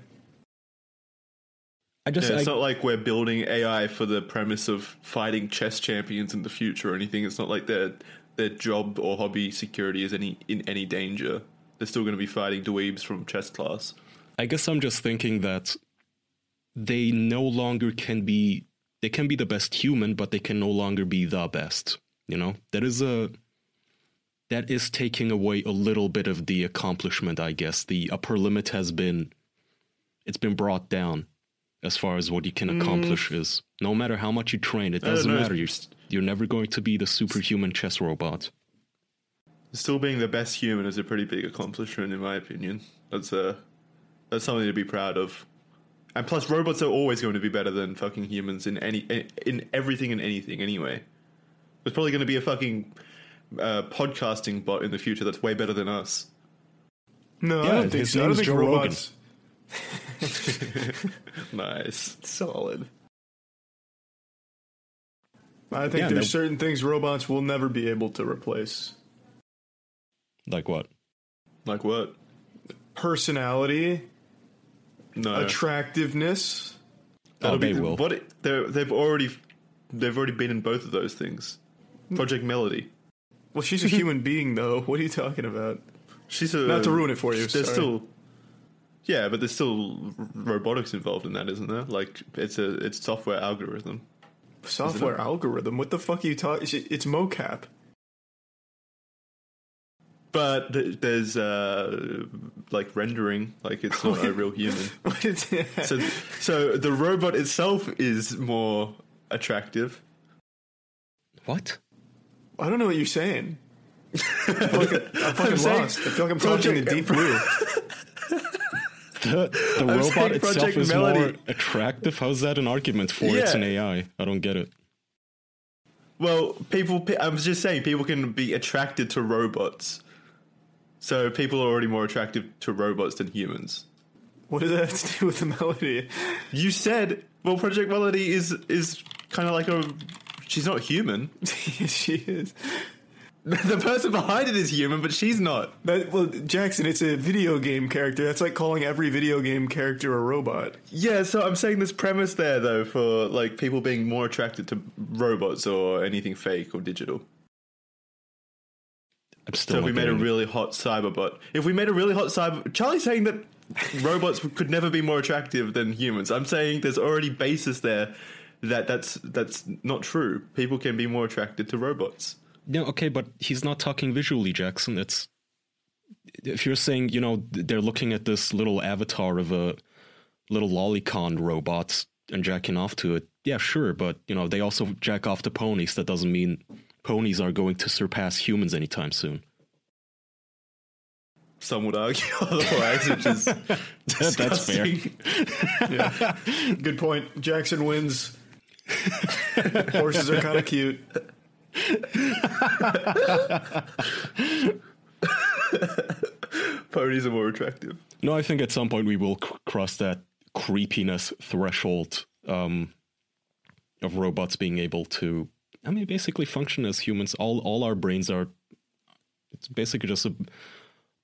I just Yeah, it's I, not like we're building AI for the premise of fighting chess champions in the future or anything. It's not like their their job or hobby security is any in any danger. They're still going to be fighting dweebs from chess class. I guess I'm just thinking that they no longer can be they can be the best human, but they can no longer be the best. You know? That is a that is taking away a little bit of the accomplishment, I guess. The upper limit has been it's been brought down as far as what you can mm. accomplish is. No matter how much you train, it doesn't matter. You're you're never going to be the superhuman chess robot. Still being the best human is a pretty big accomplishment, in my opinion. That's a that's something to be proud of. And plus, robots are always going to be better than fucking humans in any in, in everything and anything. Anyway, there's probably going to be a fucking uh, podcasting bot in the future that's way better than us. No, Yeah, I don't think his so. I name don't think Joe Rogan. robots. <laughs> Nice. Solid. I think Yeah, there's that- certain things robots will never be able to replace. Like what? Like what? Personality, No, attractiveness. Oh, they be, will. What it- they're, they've already they've already been in both of those things. Project Melody. Well, she's a <laughs> human being, though. What are you talking about? She's a, Not to ruin it for you. There's sorry. still, yeah, but there's still robotics involved in that, isn't there? Like it's a it's software algorithm. software algorithm. What the fuck are you talking? It's mocap. But th- there's uh like rendering, like it's not a real human. <laughs> What is it? So so the robot itself is more attractive. What? I don't know what you're saying. I feel like I'm <laughs> I'm fucking saying lost. I feel like I'm talking to Project- Deep Blue. The, the robot itself Project is more attractive. How's that an argument for it's an AI? I don't get it. Well, people. I was just saying, people can be attracted to robots. So people are already more attractive to robots than humans. What does that have to do with the melody? You said, well, Project Melody is is kind of like a. She's not human. <laughs> she is. <laughs> the person behind it is human, but she's not. That, well, Jackson, it's a video game character. That's like calling every video game character a robot. Yeah, so I'm saying this premise there though for like people being more attracted to robots or anything fake or digital. I'm still So if we made a really hot cyberbot, if we made a really hot cyber, Charlie's saying that robots could never be more attractive than humans. I'm saying there's already basis there that that's that's not true. People can be more attracted to robots. No, okay, but he's not talking visually, Jackson. It's if you're saying, you know, they're looking at this little avatar of a little lolicon robot and jacking off to it. Yeah, sure, but you know, they also jack off to ponies. That doesn't mean ponies are going to surpass humans anytime soon. Some would argue <laughs> otherwise, which is <laughs> That's fair. Yeah. Good point. Jackson wins. <laughs> Horses are kind of cute. Ponies are more attractive. No, I think at some point we will c- cross that creepiness threshold um, of robots being able to, I mean, basically function as humans. All all our brains are. It's basically just a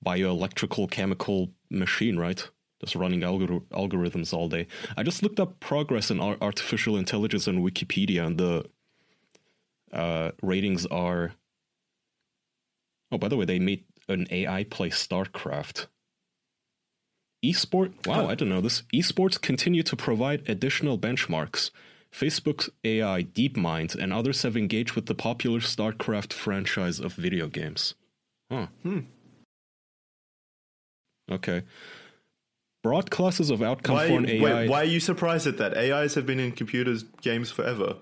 bioelectrical chemical machine, right? Just running algor- algorithms all day. I just looked up progress in ar- artificial intelligence on Wikipedia, and the uh, ratings are. Oh, by the way, they made an AI play StarCraft. Esport? Wow, I didn't know this. Esports continue to provide additional benchmarks. Facebook's AI DeepMind and others have engaged with the popular StarCraft franchise of video games. Huh. Okay. Broad classes of outcome Why, for an AI. wait, why are you surprised at that? AIs have been in computers games forever.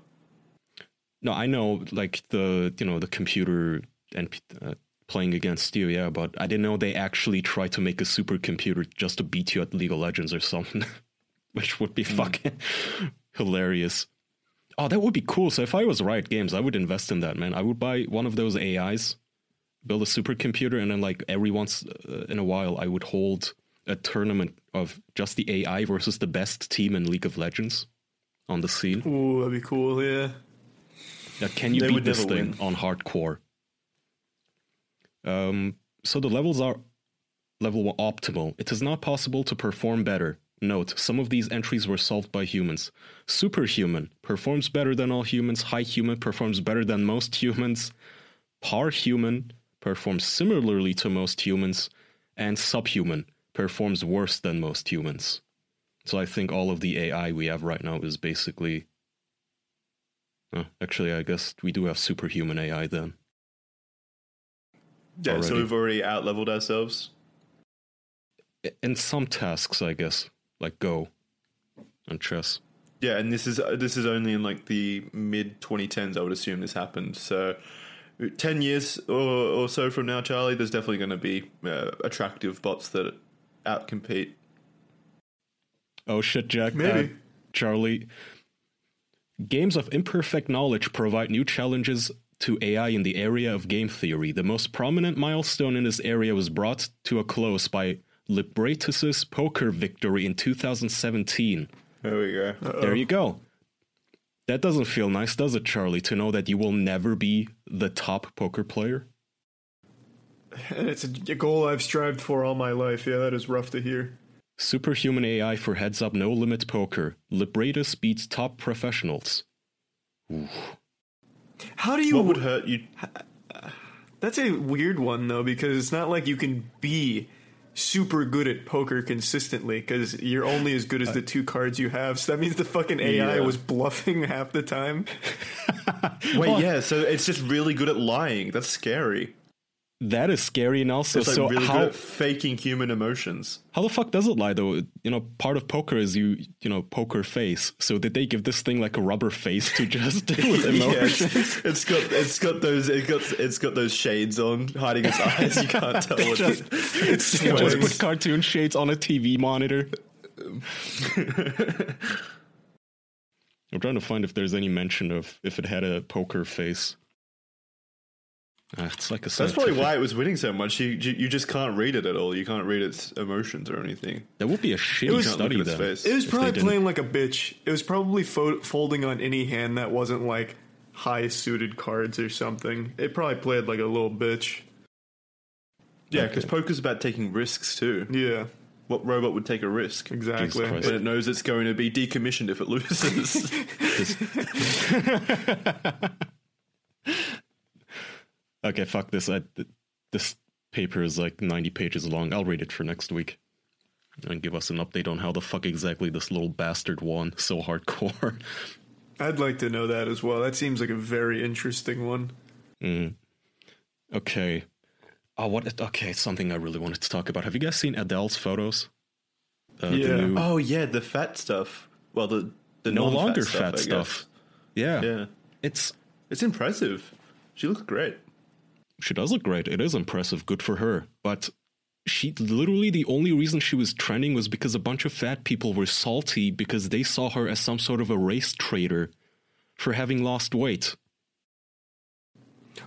No, I know, like the you know the computer and uh, playing against you, yeah, but I didn't know they actually try to make a supercomputer just to beat you at League of Legends or something, <laughs> which would be fucking hilarious. Oh, that would be cool. So if I was Riot Games, I would invest in that, man. I would buy one of those AIs, build a supercomputer, and then like every once uh, in a while, I would hold a tournament of just the AI versus the best team in League of Legends on the scene. Ooh, that'd be cool. Yeah. Yeah, can you They beat this thing win. on hardcore? Um, so the levels are level optimal. It is not possible to perform better. Note, some of these entries were solved by humans. Superhuman performs better than all humans. High human performs better than most humans. Par human performs similarly to most humans. And subhuman performs worse than most humans. So I think all of the AI we have right now is basically Oh, actually, I guess we do have superhuman AI then. Yeah, so we've already out leveled ourselves. In some tasks, I guess, like Go and chess. Yeah, and this is this is only in like the mid 2010s. I would assume this happened. So, ten years or, or so from now, Charlie, there's definitely going to be uh, attractive bots that outcompete. Oh shit, Jack. Maybe. Uh, Charlie. Games of imperfect knowledge provide new challenges to AI in the area of game theory. The most prominent milestone in this area was brought to a close by Libratus's poker victory in 2017. There we go. There you go. That doesn't feel nice, does it, Charlie, to know that you will never be the top poker player? And it's a, a goal I've strived for all my life. Yeah, that is rough to hear. Superhuman AI for heads up no limit poker. Libratus beats top professionals. How do you? What would hurt you? Uh, that's a weird one though, because it's not like you can be super good at poker consistently because you're only as good as uh, the two cards you have. So that means the fucking AI Yeah. was bluffing <laughs> half the time. Wait, yeah. So it's just really good at lying. That's scary. That is scary and also like so really how faking human emotions. how the fuck does it lie though? You know, part of poker is you you know, poker face. So did they give this thing like a rubber face to just deal <laughs> <laughs> with Yeah, emotions? it's, it's got it's got those it got it's got those shades on hiding its eyes. You can't tell what Just- it's <laughs> just with cartoon shades on a TV monitor. I'm trying to find if there's any mention of if it had a poker face. It's like a That's probably why it was winning so much. You, you you just can't read it at all. You can't read its emotions or anything. That would be a shitty was- study at then. face. It was probably playing like a bitch. It was probably fo- folding on any hand that wasn't like high suited cards or something. It probably played like a little bitch. Yeah, because poker's about taking risks too. Yeah, What robot would take a risk? exactly. Christ. But it knows it's going to be decommissioned if it loses. <laughs> <laughs> <laughs> Okay, fuck this. I, th- this paper is like 90 pages long. I'll read it for next week. And give us an update on how the fuck exactly this little bastard won so hardcore. <laughs> I'd like to know that as well. That seems like a very interesting one. Mm. Okay. Oh, what? Okay, it's something I really wanted to talk about. Have you guys seen Adele's photos? Uh, yeah. New... Oh yeah, the fat stuff. Well, the the no longer fat, fat stuff. Yeah. Yeah. It's it's impressive. She looks great. She does look great. It is impressive. Good for her. But she literally the only reason she was trending was because a bunch of fat people were salty because they saw her as some sort of a race traitor for having lost weight.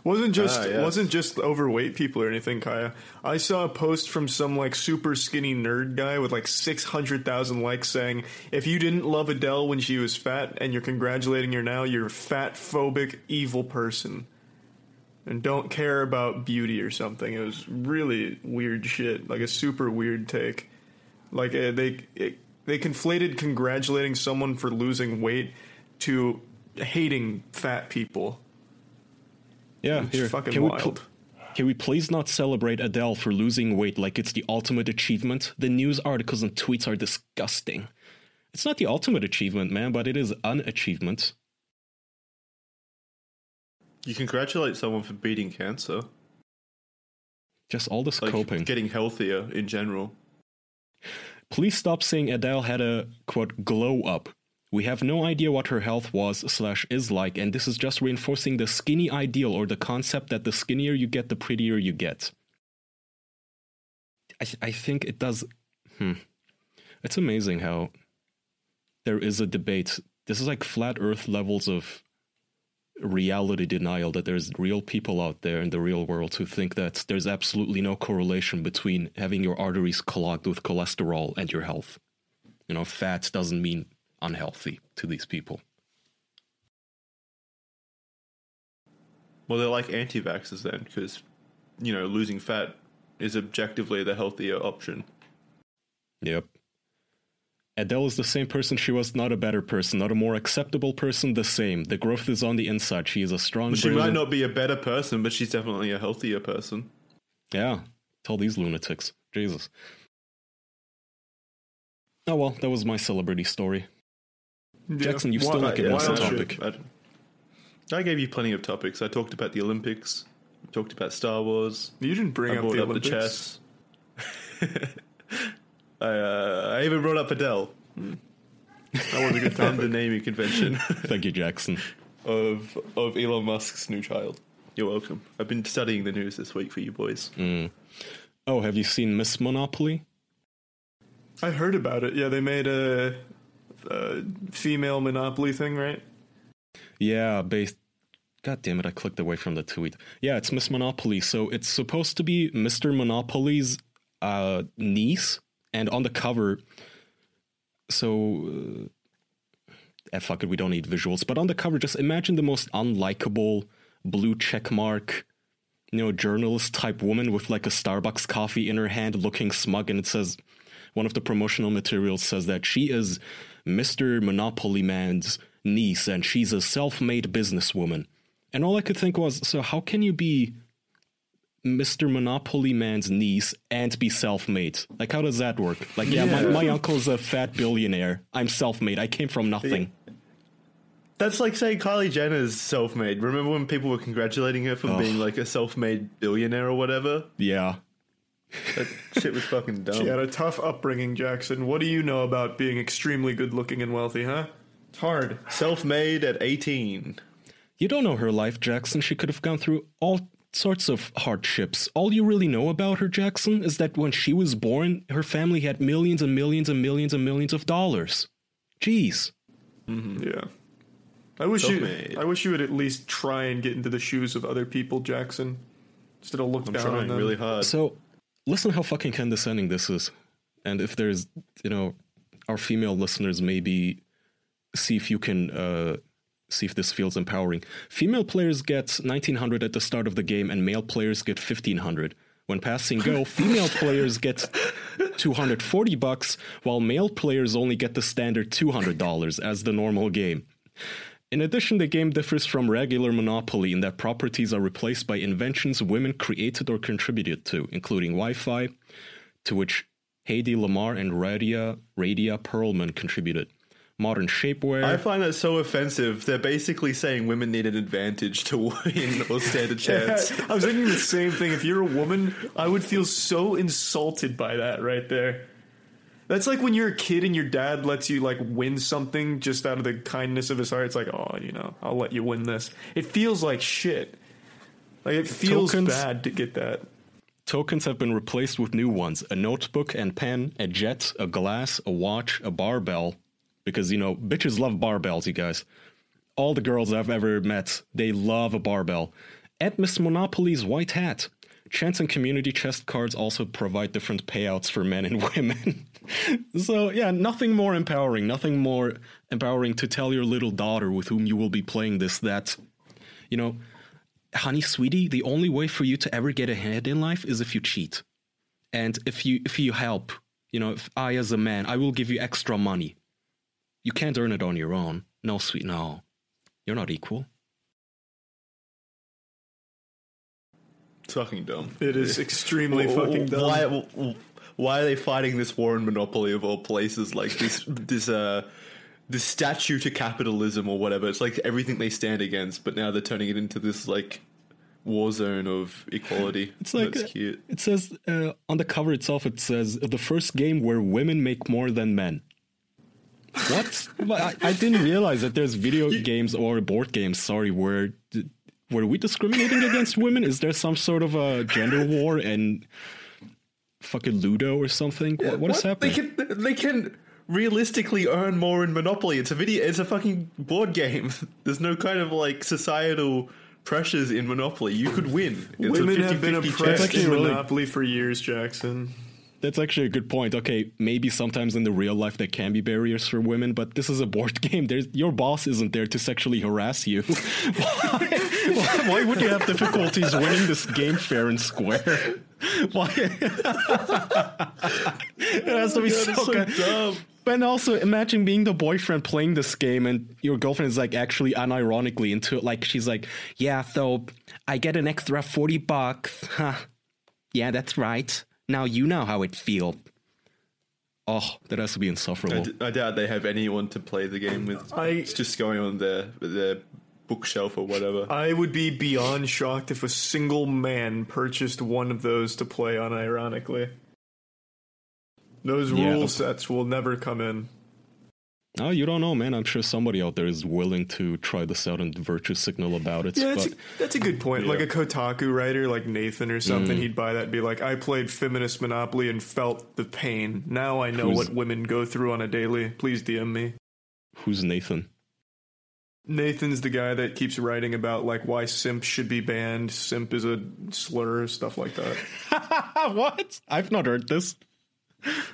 Wasn't just ah, yes. wasn't just overweight people or anything, Kaya. I saw a post from some like super skinny nerd guy with like six hundred thousand likes saying, "If you didn't love Adele when she was fat and you're congratulating her now, you're a fat phobic evil person." And don't care about beauty or something. It was really weird shit, like a super weird take. Like uh, they it, they conflated congratulating someone for losing weight to hating fat people. Yeah, it's here. fucking can wild. We pl- can we please not celebrate Adele for losing weight like it's the ultimate achievement? The news articles and tweets are disgusting. It's not the ultimate achievement, man, but it is an achievement. You congratulate someone for beating cancer. Just all this like coping. Getting healthier in general. Please stop saying Adele had a quote glow up. We have no idea what her health was slash is like, and this is just reinforcing the skinny ideal or the concept that the skinnier you get, the prettier you get. I, th- I think it does. Hmm. It's amazing how there is a debate. This is like flat Earth levels of reality denial that there's real people out there in the real world who think that there's absolutely no correlation between having your arteries clogged with cholesterol and your health. You know, fat doesn't mean unhealthy to these people. Well, they're like anti vaxxers then, because, you know, losing fat is objectively the healthier option. Yep. Adele is the same person she was, not a better person, not a more acceptable person, the same. The growth is on the inside. She is a strong. Well, she might not be a better person, but she's definitely a healthier person. Yeah, tell these lunatics, Jesus. Oh well, that was my celebrity story. Yeah. Jackson, you still not given us a topic. I, I gave you plenty of topics. I talked about the Olympics. I talked about Star Wars. You didn't bring I up the up Olympics. the chess. <laughs> I, uh, I even brought up Adele. Mm. That was a good time. the naming convention. <laughs> Thank you, Jackson. Of of Elon Musk's new child. You're welcome. I've been studying the news this week for you boys. Mm. Oh, have you seen Miss Monopoly? I heard about it. Yeah, they made a, a female Monopoly thing, right? Yeah, based. God damn it! I clicked away from the tweet. Yeah, it's Miss Monopoly. So it's supposed to be Mr. Monopoly's uh, niece, and on the cover, so uh, eh, fuck it, we don't need visuals. But on the cover, just imagine the most unlikable blue check mark, you know, journalist type woman with like a Starbucks coffee in her hand, looking smug, and it says one of the promotional materials says that she is Mister Monopoly Man's niece, and she's a self-made businesswoman. And all I could think was, so how can you be Mr. Monopoly Man's niece and be self made? Like, how does that work? Like, yeah, yeah. My, my uncle's a fat billionaire. I'm self made. I came from nothing. That's like saying Kylie Jenner is self made. Remember when people were congratulating her for oh. being like a self made billionaire or whatever? Yeah. That shit was fucking dumb. <laughs> She had a tough upbringing, Jackson. What do you know about being extremely good looking and wealthy, huh? It's hard. Self made at 18. You don't know her life, Jackson. She could have gone through all sorts of hardships. All you really know about her, Jackson, is that when she was born, her family had millions and millions and millions and millions of dollars. Jeez. Mm-hmm. Yeah. I wish you. I wish you would at least try and get into the shoes of other people, Jackson, instead of look I'm down trying on them. really hard. So, listen how fucking condescending this is, and if there's, you know, our female listeners, maybe see if you can uh, see if this feels empowering. Female players get 1900 at the start of the game, and male players get 1500. When passing go, <laughs> female players get 240 bucks, while male players only get the standard $200 as the normal game. In addition, the game differs from regular Monopoly in that properties are replaced by inventions women created or contributed to, including Wi Fi, to which Hedy Lamarr and Radia, Radia Perlman contributed. Modern shapewear. I find that so offensive. They're basically saying women need an advantage to <laughs> win or stand a chance. <laughs> I was thinking the same thing. If you're a woman, I would feel so insulted by that right there. That's like when you're a kid and your dad lets you like win something just out of the kindness of his heart. It's like, oh, you know, I'll let you win this. It feels like shit. Like it feels Tokens- bad to get that. Tokens have been replaced with new ones a notebook and pen, a jet, a glass, a watch, a barbell. Because, you know, bitches love barbells, you guys. All the girls I've ever met, they love a barbell. At Miss Monopoly's white hat. Chance and community chest cards also provide different payouts for men and <laughs> women. so, yeah, nothing more empowering. Nothing more empowering to tell your little daughter with whom you will be playing this that, you know, honey sweetie the only way for you to ever get ahead in life is if you cheat and if you if you help you know if i as a man i will give you extra money you can't earn it on your own no sweet no you're not equal It's fucking dumb. It is extremely <laughs> Wh- wh- fucking dumb. Why, why are they fighting this war in Monopoly of all places? Like this, this, uh, this statue to capitalism or whatever. It's like everything they stand against, but now they're turning it into this like war zone of equality. <laughs> it's like that's cute. it says uh, on the cover itself it says the first game where women make more than men what I, I didn't realize that there's video games or board games sorry where were we discriminating against women is there some sort of a gender war and fucking ludo or something what, what is They happening can, they can realistically earn more in Monopoly. It's a video. It's a fucking board game. <laughs> There's no kind of like societal pressures in Monopoly. You could win. It's Women a have been oppressed chance. actually in really- Monopoly for years, Jackson. That's actually a good point. Okay, maybe sometimes in the real life there can be barriers for women, but this is a board <laughs> game. There's your boss isn't there to sexually harass you. <laughs> why, why, why would you have difficulties winning this game fair and square? <laughs> Why? it has to be so, so good. dumb. But also imagine being the boyfriend playing this game and your girlfriend is like actually unironically into it. Like she's like, yeah, so I get an extra 40 bucks. Huh. Yeah, that's right. Now you know how it feels. Oh, that has to be insufferable. d- I doubt they have anyone to play the game with. I- it's just going on their their bookshelf or whatever. I would be beyond shocked if a single man purchased one of those to play unironically. Those Yeah. rule sets will never come in. Oh, you don't know, man. I'm sure somebody out there is willing to try this out and virtue signal about it. Yeah, that's, but a, that's a good point. Like a Kotaku writer, like Nathan or Mm. something, he'd buy that and be like, I played Feminist Monopoly and felt the pain. Now I know Who's- what women go through on a daily. Please DM me. who's Nathan? Nathan's the guy that keeps writing about like why simp should be banned. Simp is a slur, stuff like that. <laughs> what? I've not heard this.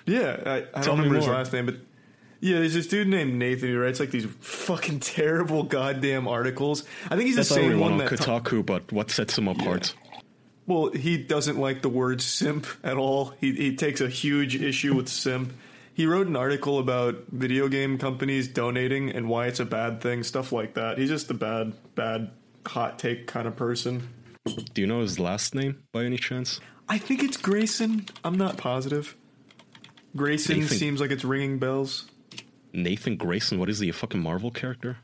Yeah, I, I don't me remember his last name, but yeah, there's this dude named Nathan who writes like these fucking terrible goddamn articles. I think he's That's the same one on that. ta- Kotaku, but what sets him apart? well, he doesn't like the word simp at all. He he takes a huge issue with simp. He wrote an article about video game companies donating and why it's a bad thing, stuff like that. He's just a bad, bad hot take kind of person. Do you know his last name by any chance? I think it's Grayson. I'm not positive. Grayson Nathan- seems like it's ringing bells. Nathan Grayson? What is he? A fucking Marvel character?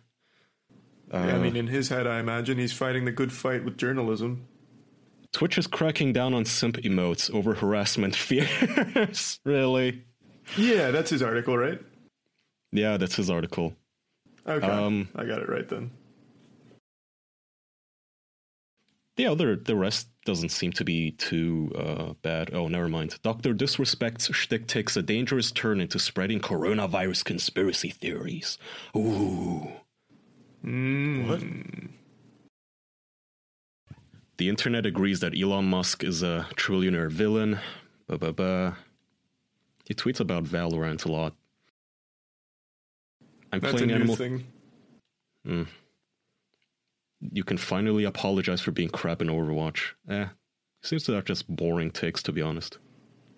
Yeah, I mean, in his head, I imagine he's fighting the good fight with journalism. Twitch is cracking down on simp emotes over harassment <laughs> fears. really? Yeah, that's his article, right? Yeah, that's his article. Okay, Um, I got it right then. The other, the rest doesn't seem to be too uh, bad. Oh, never mind. Doctor Disrespect's shtick takes a dangerous turn into spreading coronavirus conspiracy theories. Ooh. What? The internet agrees that Elon Musk is a trillionaire villain. Ba ba ba. He tweets about Valorant a lot. I'm That's a playing new Animal. thing. You can finally apologize for being crap in Overwatch. Eh, seems to have just boring takes, to be honest.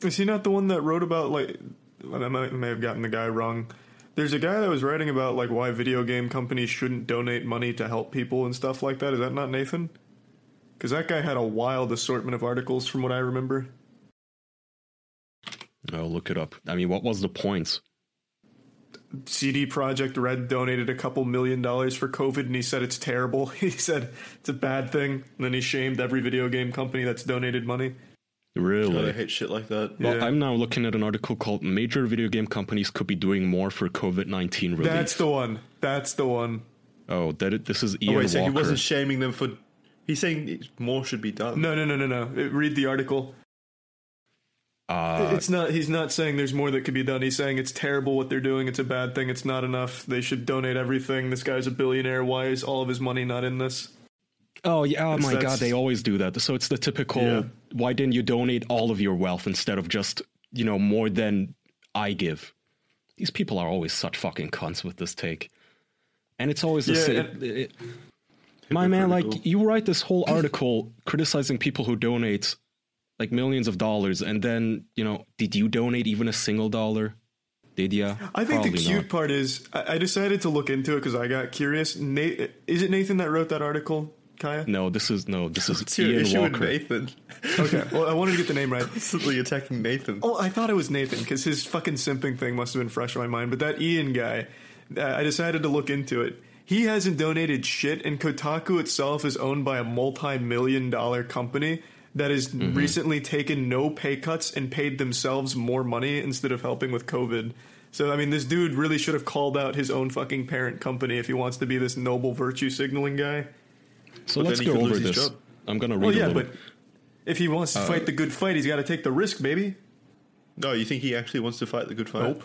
Is he not the one that wrote about like? I might, may have gotten the guy wrong. There's a guy that was writing about like why video game companies shouldn't donate money to help people and stuff like that. Is that not Nathan? Because that guy had a wild assortment of articles, from what I remember. I'll look it up. I mean, what was the point? CD Projekt Red donated a couple million dollars for COVID, and he said it's terrible. <laughs> He said it's a bad thing, and then he shamed every video game company that's donated money. Really? God, I hate shit like that. Well, Yeah. I'm now looking at an article called "Major Video Game Companies Could Be Doing More for COVID-19 Relief." That's the one. That's the one. oh, that it, this is Ian Oh, wait, so he wasn't shaming them for. He's saying more should be done. No, no, no, no, no. Read the article. Uh, it's not. He's not saying there's more that could be done. He's saying it's terrible what they're doing. It's a bad thing. It's not enough. They should donate everything. This guy's a billionaire. Why is all of his money not in this? oh yeah, oh my god, they always do that. So it's the typical. Yeah. Why didn't you donate all of your wealth instead of just you know more than I give? These people are always such fucking cunts with this take, and it's always the Yeah, same. and- it- my man, like you write this whole article criticizing people who donate like millions of dollars, and then you know, did you donate even a single dollar? Did ya? I think the cute not. part is I, I decided to look into it because I got curious. Nate, is it Nathan that wrote that article? Kaya. No, this is no, this is What's your Ian issue with Walker. Nathan? <laughs> Okay. Well, I wanted to get the name right. Constantly attacking Nathan. Oh, I thought it was Nathan because his fucking simping thing must have been fresh in my mind. But that Ian guy, uh, I decided to look into it. He hasn't donated shit, and Kotaku itself is owned by a multi-million dollar company that has mm-hmm. recently taken no pay cuts and paid themselves more money instead of helping with COVID. So, I mean, this dude really should have called out his own fucking parent company if he wants to be this noble virtue signaling guy. So But let's go over this. job. I'm gonna oh, read Well, a yeah, little. but if he wants to uh, fight the good fight, he's got to take the risk, baby. No, you think he actually wants to fight the good fight? Nope.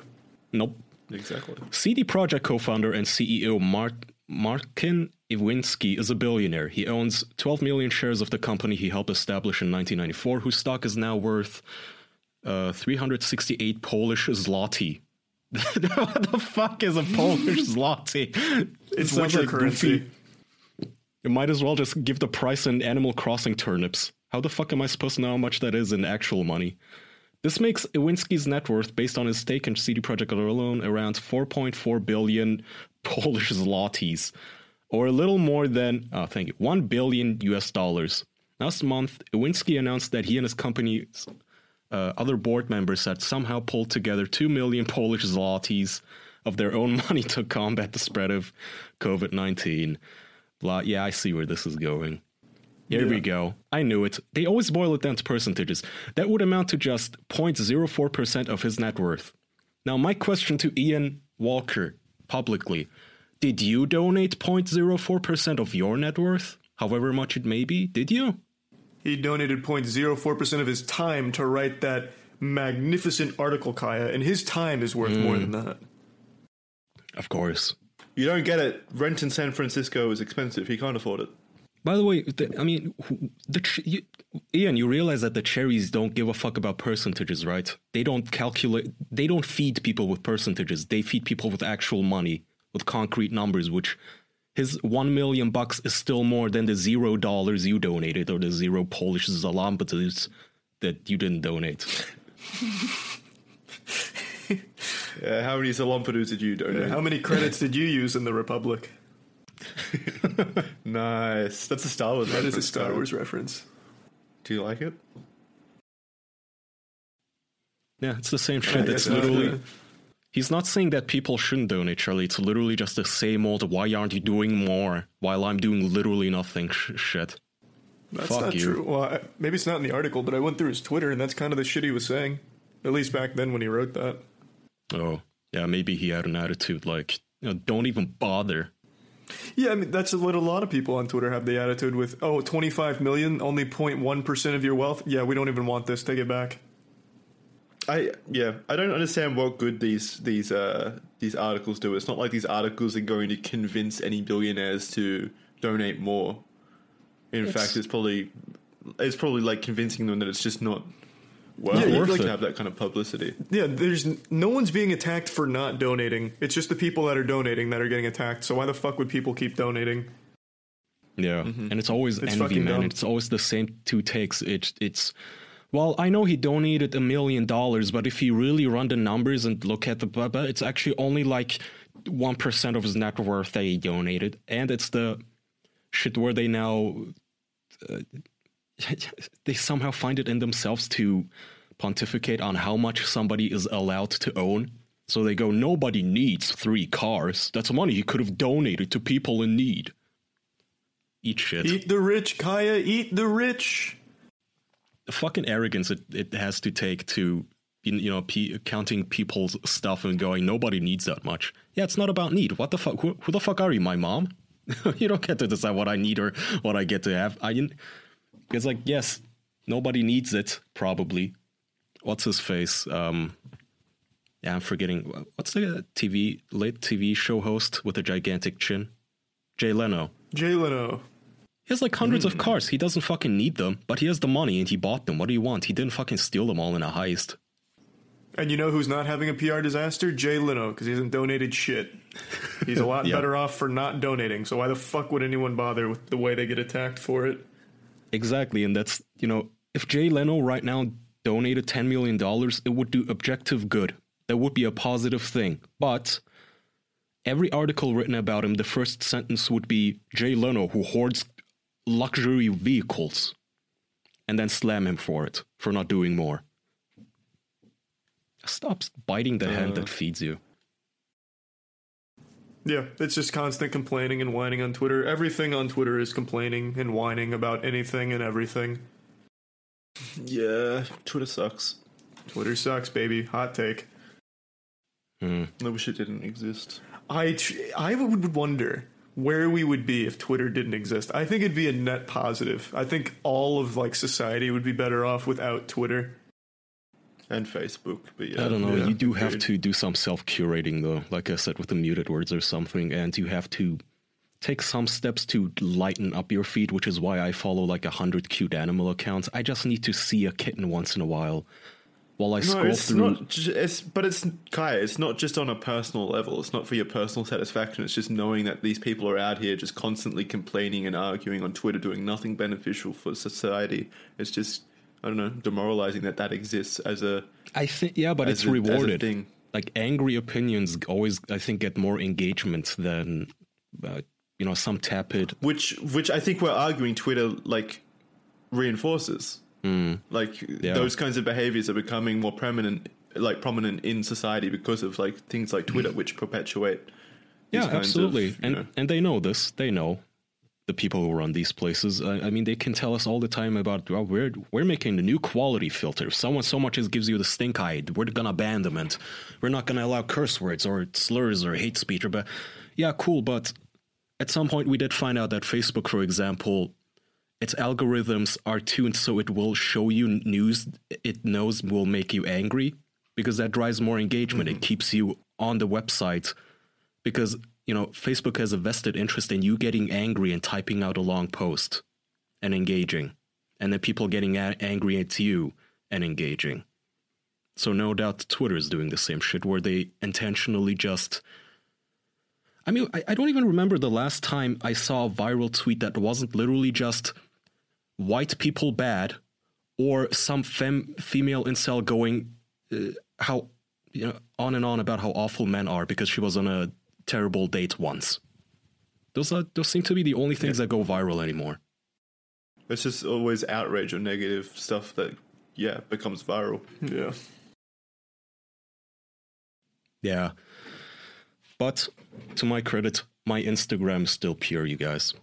Nope. Exactly. CD Projekt co-founder and CEO Mark Marcin Iwinski is a billionaire. He owns 12 million shares of the company he helped establish in 1994, whose stock is now worth uh, 368 Polish zloty. <laughs> what the fuck is a Polish <laughs> zloty? It's winter like currency. You might as well just give the price in Animal Crossing turnips. How the fuck am I supposed to know how much that is in actual money? This makes Iwinski's net worth, based on his stake in CD Projekt alone, around 4.4 billion <laughs> Polish zlotys, or a little more than, oh, thank you, 1 billion US dollars. Last month, Iwinski announced that he and his company's uh, other board members had somehow pulled together 2 million Polish zlotys of their own <laughs> money to combat the spread of COVID 19. Blah, yeah, I see where this is going. Here we go. I knew it. They always boil it down to percentages. That would amount to just 0.04% of his net worth. Now, my question to Ian Walker publicly Did you donate 0.04% of your net worth? However much it may be? Did you? He donated 0.04% of his time to write that magnificent article, Kaya, and his time is worth more than hmm. that. Of course. You don't get it. Rent in San Francisco is expensive. He can't afford it. By the way, the, I mean, the ch- you, Ian, you realize that the cherries don't give a fuck about percentages, right? They don't calculate. They don't feed people with percentages. They feed people with actual money, with concrete numbers. Which his one million bucks is still more than the zero dollars you donated or the zero Polish zalombatas that you didn't donate. <laughs> Uh, how many Zalompadus did you donate? How many credits did you use in the Republic? <laughs> nice. That's a Star Wars. That is a reference, Star. Wars reference. Do you like it? Yeah, it's the same I shit. guess It's so. literally. <laughs> He's not saying that people shouldn't donate, Charlie. It's literally just the same old "Why aren't you doing more?" while I'm doing literally nothing sh- shit. That's Fuck not you. true. Well, I, maybe it's not in the article, but I went through his Twitter, and that's kind of the shit he was saying. At least back then when he wrote that. Oh, yeah, maybe he had an attitude like, you know, don't even bother. Yeah, I mean, that's what a lot of people on Twitter have the attitude with, oh, 25 million, only 0.1% of your wealth. Yeah, we don't even want this. Take it back. I yeah, I don't understand what good these these uh these articles do. It's not like these articles are going to convince any billionaires to donate more. In It's- fact, it's probably it's probably like convincing them that it's just not worth, Yeah, it worth to it. have that kind of publicity. Yeah, there's no one's being attacked for not donating. It's just the people that are donating that are getting attacked. So why the fuck would people keep donating? Yeah, and it's always It's envy, man. dumb. It's always the same two takes. It's it's. Well, I know he donated a million dollars, but if you really run the numbers and look at the, but it's actually only like one percent of his net worth that he donated, and it's the shit where they now uh, <laughs> they somehow find it in themselves to pontificate on how much somebody is allowed to own. So they go, nobody needs three cars. That's money he could have donated to people in need. Eat shit. Eat the rich, Kaya. Eat the rich. Fucking arrogance it, it has to take to you know counting people's stuff and going nobody needs that much. Yeah it's not about need. What the fuck who, who the fuck are you my mom? <laughs> You don't get to decide what i need or what i get to have. I it's like yes nobody needs it probably. What's his face? Um yeah i'm forgetting. What's the tv late tv show host with a gigantic chin? Jay leno. Jay Leno. He has like hundreds of hmm. cars. He doesn't fucking need them, but he has the money and he bought them. What do you want? He didn't fucking steal them all in a heist. And you know who's not having a PR disaster? Jay Leno, because he hasn't donated shit. He's a lot <laughs> Yeah. better off for not donating. So why the fuck would anyone bother with the way they get attacked for it? Exactly, and that's you know, if Jay Leno right now donated ten million dollars, it would do objective good. That would be a positive thing. But every article written about him, the first sentence would be Jay Leno who hoards luxury vehicles, and then slam him for it for not doing more. Stop biting the hand that feeds you. Yeah, it's just constant complaining and whining on Twitter. Everything on Twitter is complaining and whining about anything and everything. Yeah, Twitter sucks. Twitter sucks, baby. Hot take. Hmm. I wish it didn't exist. I tr- I would wonder where we would be if Twitter didn't exist. I think it'd be a net positive. I think all of like society would be better off without Twitter. And Facebook, but yeah. I don't know. Yeah, you do have to do some self curating, though, like I said, with the muted words or something, and you have to take some steps to lighten up your feed, which is why I follow like a hundred cute animal accounts. I just need to see a kitten once in a while while I No, scroll it's through. not. It's but it's Kaya. It's not just on a personal level. It's not for your personal satisfaction. It's just knowing that these people are out here just constantly complaining and arguing on Twitter, doing nothing beneficial for society. It's just I don't know, demoralizing that that exists as a I think, yeah, but it's a- rewarded. thing. Like angry opinions always, I think, get more engagement than, uh, you know, some tepid. which which I think we're arguing Twitter like reinforces. Hmm. Like those kinds of behaviors are becoming more prominent, like prominent in society because of like things like Twitter, which perpetuate. these. Yeah, kinds absolutely, of, and know- and they know this. They know the people who run these places. I, I mean, they can tell us all the time about well, we're we're making the new quality filter. If someone so much as gives you the stink eye, we're gonna ban them, and we're not gonna allow curse words or slurs or hate speech. Or but yeah, cool. But at some point, we did find out that Facebook, for example, its algorithms are tuned so it will show you news it knows will make you angry because that drives more engagement. It mm-hmm. keeps you on the website because you know Facebook has a vested interest in you getting angry and typing out a long post and engaging, and then people getting a- angry at you and engaging. So no doubt Twitter is doing the same shit where they intentionally just. I mean, I, I don't even remember the last time I saw a viral tweet that wasn't literally just white people bad or some fem- female incel going uh, how you know on and on about how awful men are because she was on a terrible date once. Those are those seem to be the only things that go viral anymore. It's just always outrage or negative stuff that yeah becomes viral. Yeah. Yeah. But to my credit, my Instagram is still pure, you guys.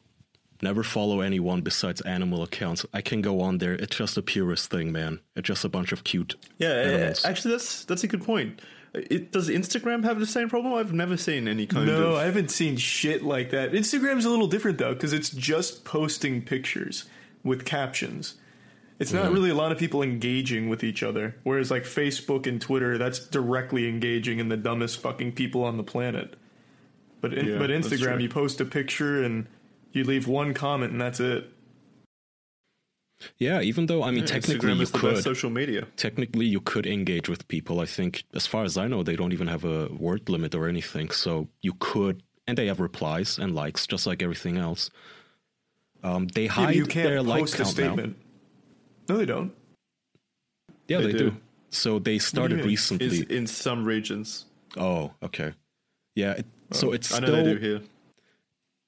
Never follow anyone besides animal accounts. I can go on there. It's just a purest thing, man. It's just a bunch of cute Yeah, animals. actually, that's that's a good point. It, does Instagram have the same problem? I've never seen any kind No, of. I haven't seen shit like that. Instagram's a little different though, because it's just posting pictures with captions. It's not mm-hmm. really a lot of people engaging with each other. Whereas like Facebook and Twitter, that's directly engaging in the dumbest fucking people on the planet. But in, Yeah, but Instagram, you post a picture and you leave one comment and that's it. Yeah, even though I mean Yeah, technically Instagram you could social media. technically you could engage with people. I think as far as I know they don't even have a word limit or anything. So you could and they have replies and likes just like everything else. Um, they hide but you can't their like count now. No, they don't. Yeah, They they, do. do. So they started recently. Is in some regions. Oh, okay. Yeah, it, so it's I know still they do here.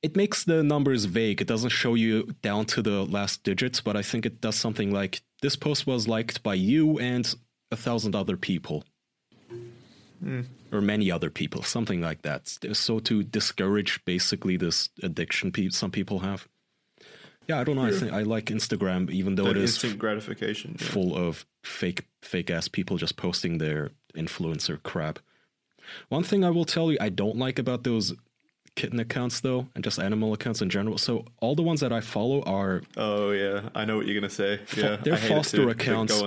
It makes the numbers vague. It doesn't show you down to the last digits, but I think it does something like this post was liked by you and a thousand other people. Hmm. or many other people, something like that. So to discourage basically this addiction pe- some people have. Yeah, I don't know. I think I like Instagram, even though That it is instant gratification. yeah. full of fake fake ass people just posting their influencer crap. One thing I will tell you I don't like about those kitten accounts though, and just animal accounts in general. So all the ones that I follow are Oh yeah, I know what you're gonna say. Yeah, they're foster accounts.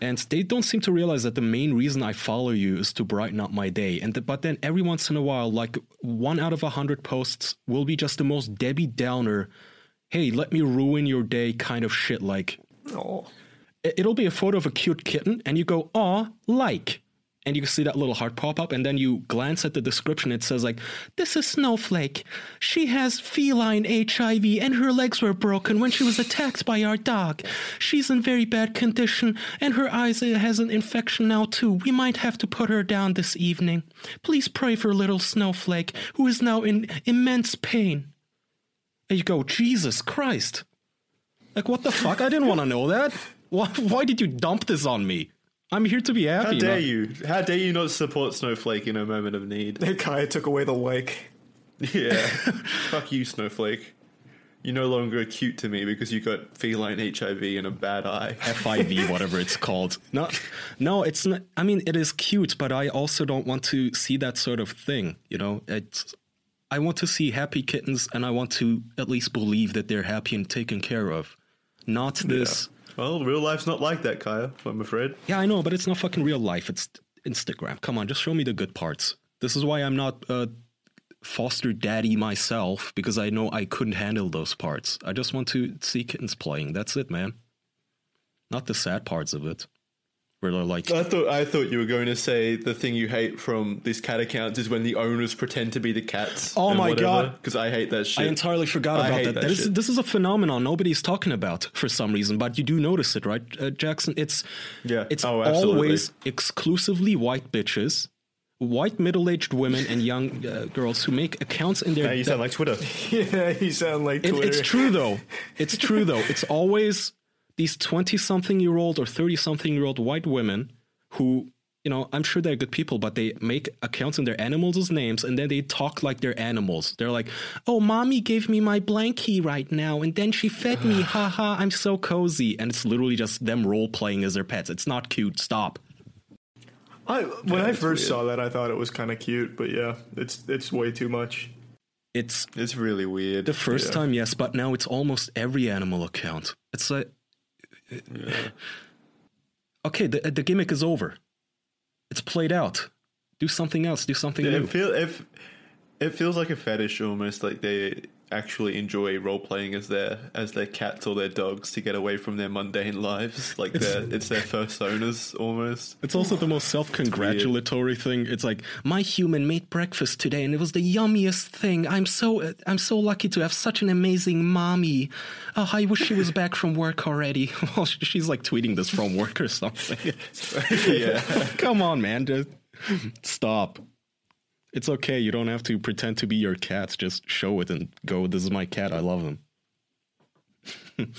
And they don't seem to realize that the main reason I follow you is to brighten up my day. And but then every once in a while, like one out of a hundred posts will be just the most Debbie Downer. Hey, let me ruin your day kind of shit. Like Oh, it- it'll be a photo of a cute kitten, and you go, "Aw, like," and you see that little heart pop up, and then you glance at the description. It says like, "This is Snowflake. She has feline HIV, and her legs were broken when she was attacked by our dog. She's in very bad condition, and her eyes uh, has an infection now too. We might have to put her down this evening. Please pray for little Snowflake, who is now in immense pain." And you go, Jesus Christ. Like, what the fuck? I didn't want to know that. Why, why did you dump this on me? I'm here to be happy. How dare not- you? How dare you not support Snowflake in a moment of need? that guy took away the like. <laughs> Yeah, <laughs> fuck you, Snowflake. You're no longer cute to me because you got feline HIV and a bad eye. FIV, <laughs> whatever it's called. No, no, it's not. I mean, it is cute, but I also don't want to see that sort of thing. You know, it's. I want to see happy kittens, and I want to at least believe that they're happy and taken care of. Not this. Well, real life's not like that, Kaya. I'm afraid. Yeah, I know, but it's not fucking real life. It's Instagram. Come on, just show me the good parts. This is why I'm not a foster daddy myself because I know I couldn't handle those parts. I just want to see kittens playing. That's it, man. Not the sad parts of it, where they're like, I thought I thought you were going to say the thing you hate from these cat accounts is when the owners pretend to be the cats. Oh my God. Because I hate that shit. I entirely forgot I about that. that That is, shit. this is a phenomenon nobody's talking about for some reason, but you do notice it, right, uh, Jackson? It's Yeah. it's Oh, always exclusively white bitches, white middle-aged women, and young uh, girls who make accounts in their. now you sound like Twitter. <laughs> Yeah, you sound like It- Twitter. it's true though. It's true though. It's always these twenty-something-year-old or thirty-something-year-old white women who. You know, I'm sure they're good people, but they make accounts in their animals' names and then they talk like they're animals. They're like, oh, mommy gave me my blankie right now and then she fed me. <sighs> Haha, I'm so cozy. And it's literally just them role playing as their pets. It's not cute. Stop. I, when I first weird. saw that, I thought it was kind of cute, but yeah, it's it's way too much. It's It's really weird. the first Yeah. time, yes, but now it's almost every animal account. It's like, okay, the, the gimmick is over. It's played out. Do something else. Do something Yeah, new. it, feel, it, it feels like a fetish almost like they actually enjoy role playing as their as their cats or their dogs to get away from their mundane lives. <laughs> Like they're, it's their first owners almost. It's also the most self-congratulatory thing. It's like my human made breakfast today, and it was the yummiest thing. I'm so I'm so lucky to have such an amazing mommy. Oh, I wish she was <laughs> back from work already. <laughs> Well, she's like tweeting this from work or something. yeah. Come on, man, just stop. It's okay. You don't have to pretend to be your cats. Just show it and go. This is my cat. I love him. <laughs>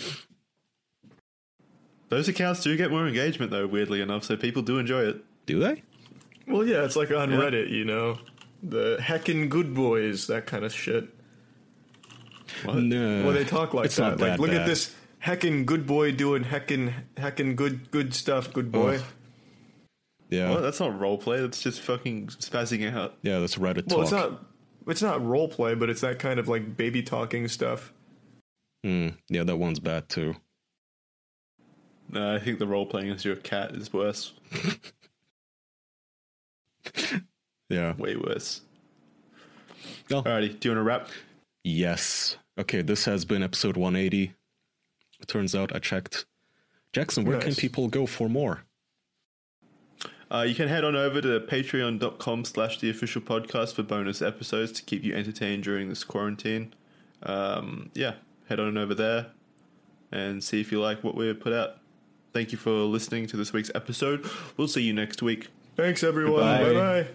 Those accounts do get more engagement though, weirdly enough, so people do enjoy it. Do they? Well, yeah, it's like on Reddit, you know, the heckin' good boys, that kind of shit. What? No. Well, they talk like that. not Like, look at this heckin' good boy doing heckin' heckin' good good stuff, good boy. Yeah, Well, that's not role play. That's just fucking spazzing out. yeah. That's Reddit Well, talk. it's not it's not role play, but it's that kind of like baby talking stuff. Hmm, yeah, that one's bad too. No, I think the role playing as your cat is worse. <laughs> Yeah. Way worse. Well, Alrighty, do you want to wrap? yes. Okay, this has been episode 180. It turns out I checked. Jackson, where can Nice. people go for more? Uh, you can head on over to patreon.com slash the official podcast for bonus episodes to keep you entertained during this quarantine. Um, yeah, head on over there and see if you like what we put out. Thank you for listening to this week's episode. We'll see you next week. Thanks everyone. Bye bye.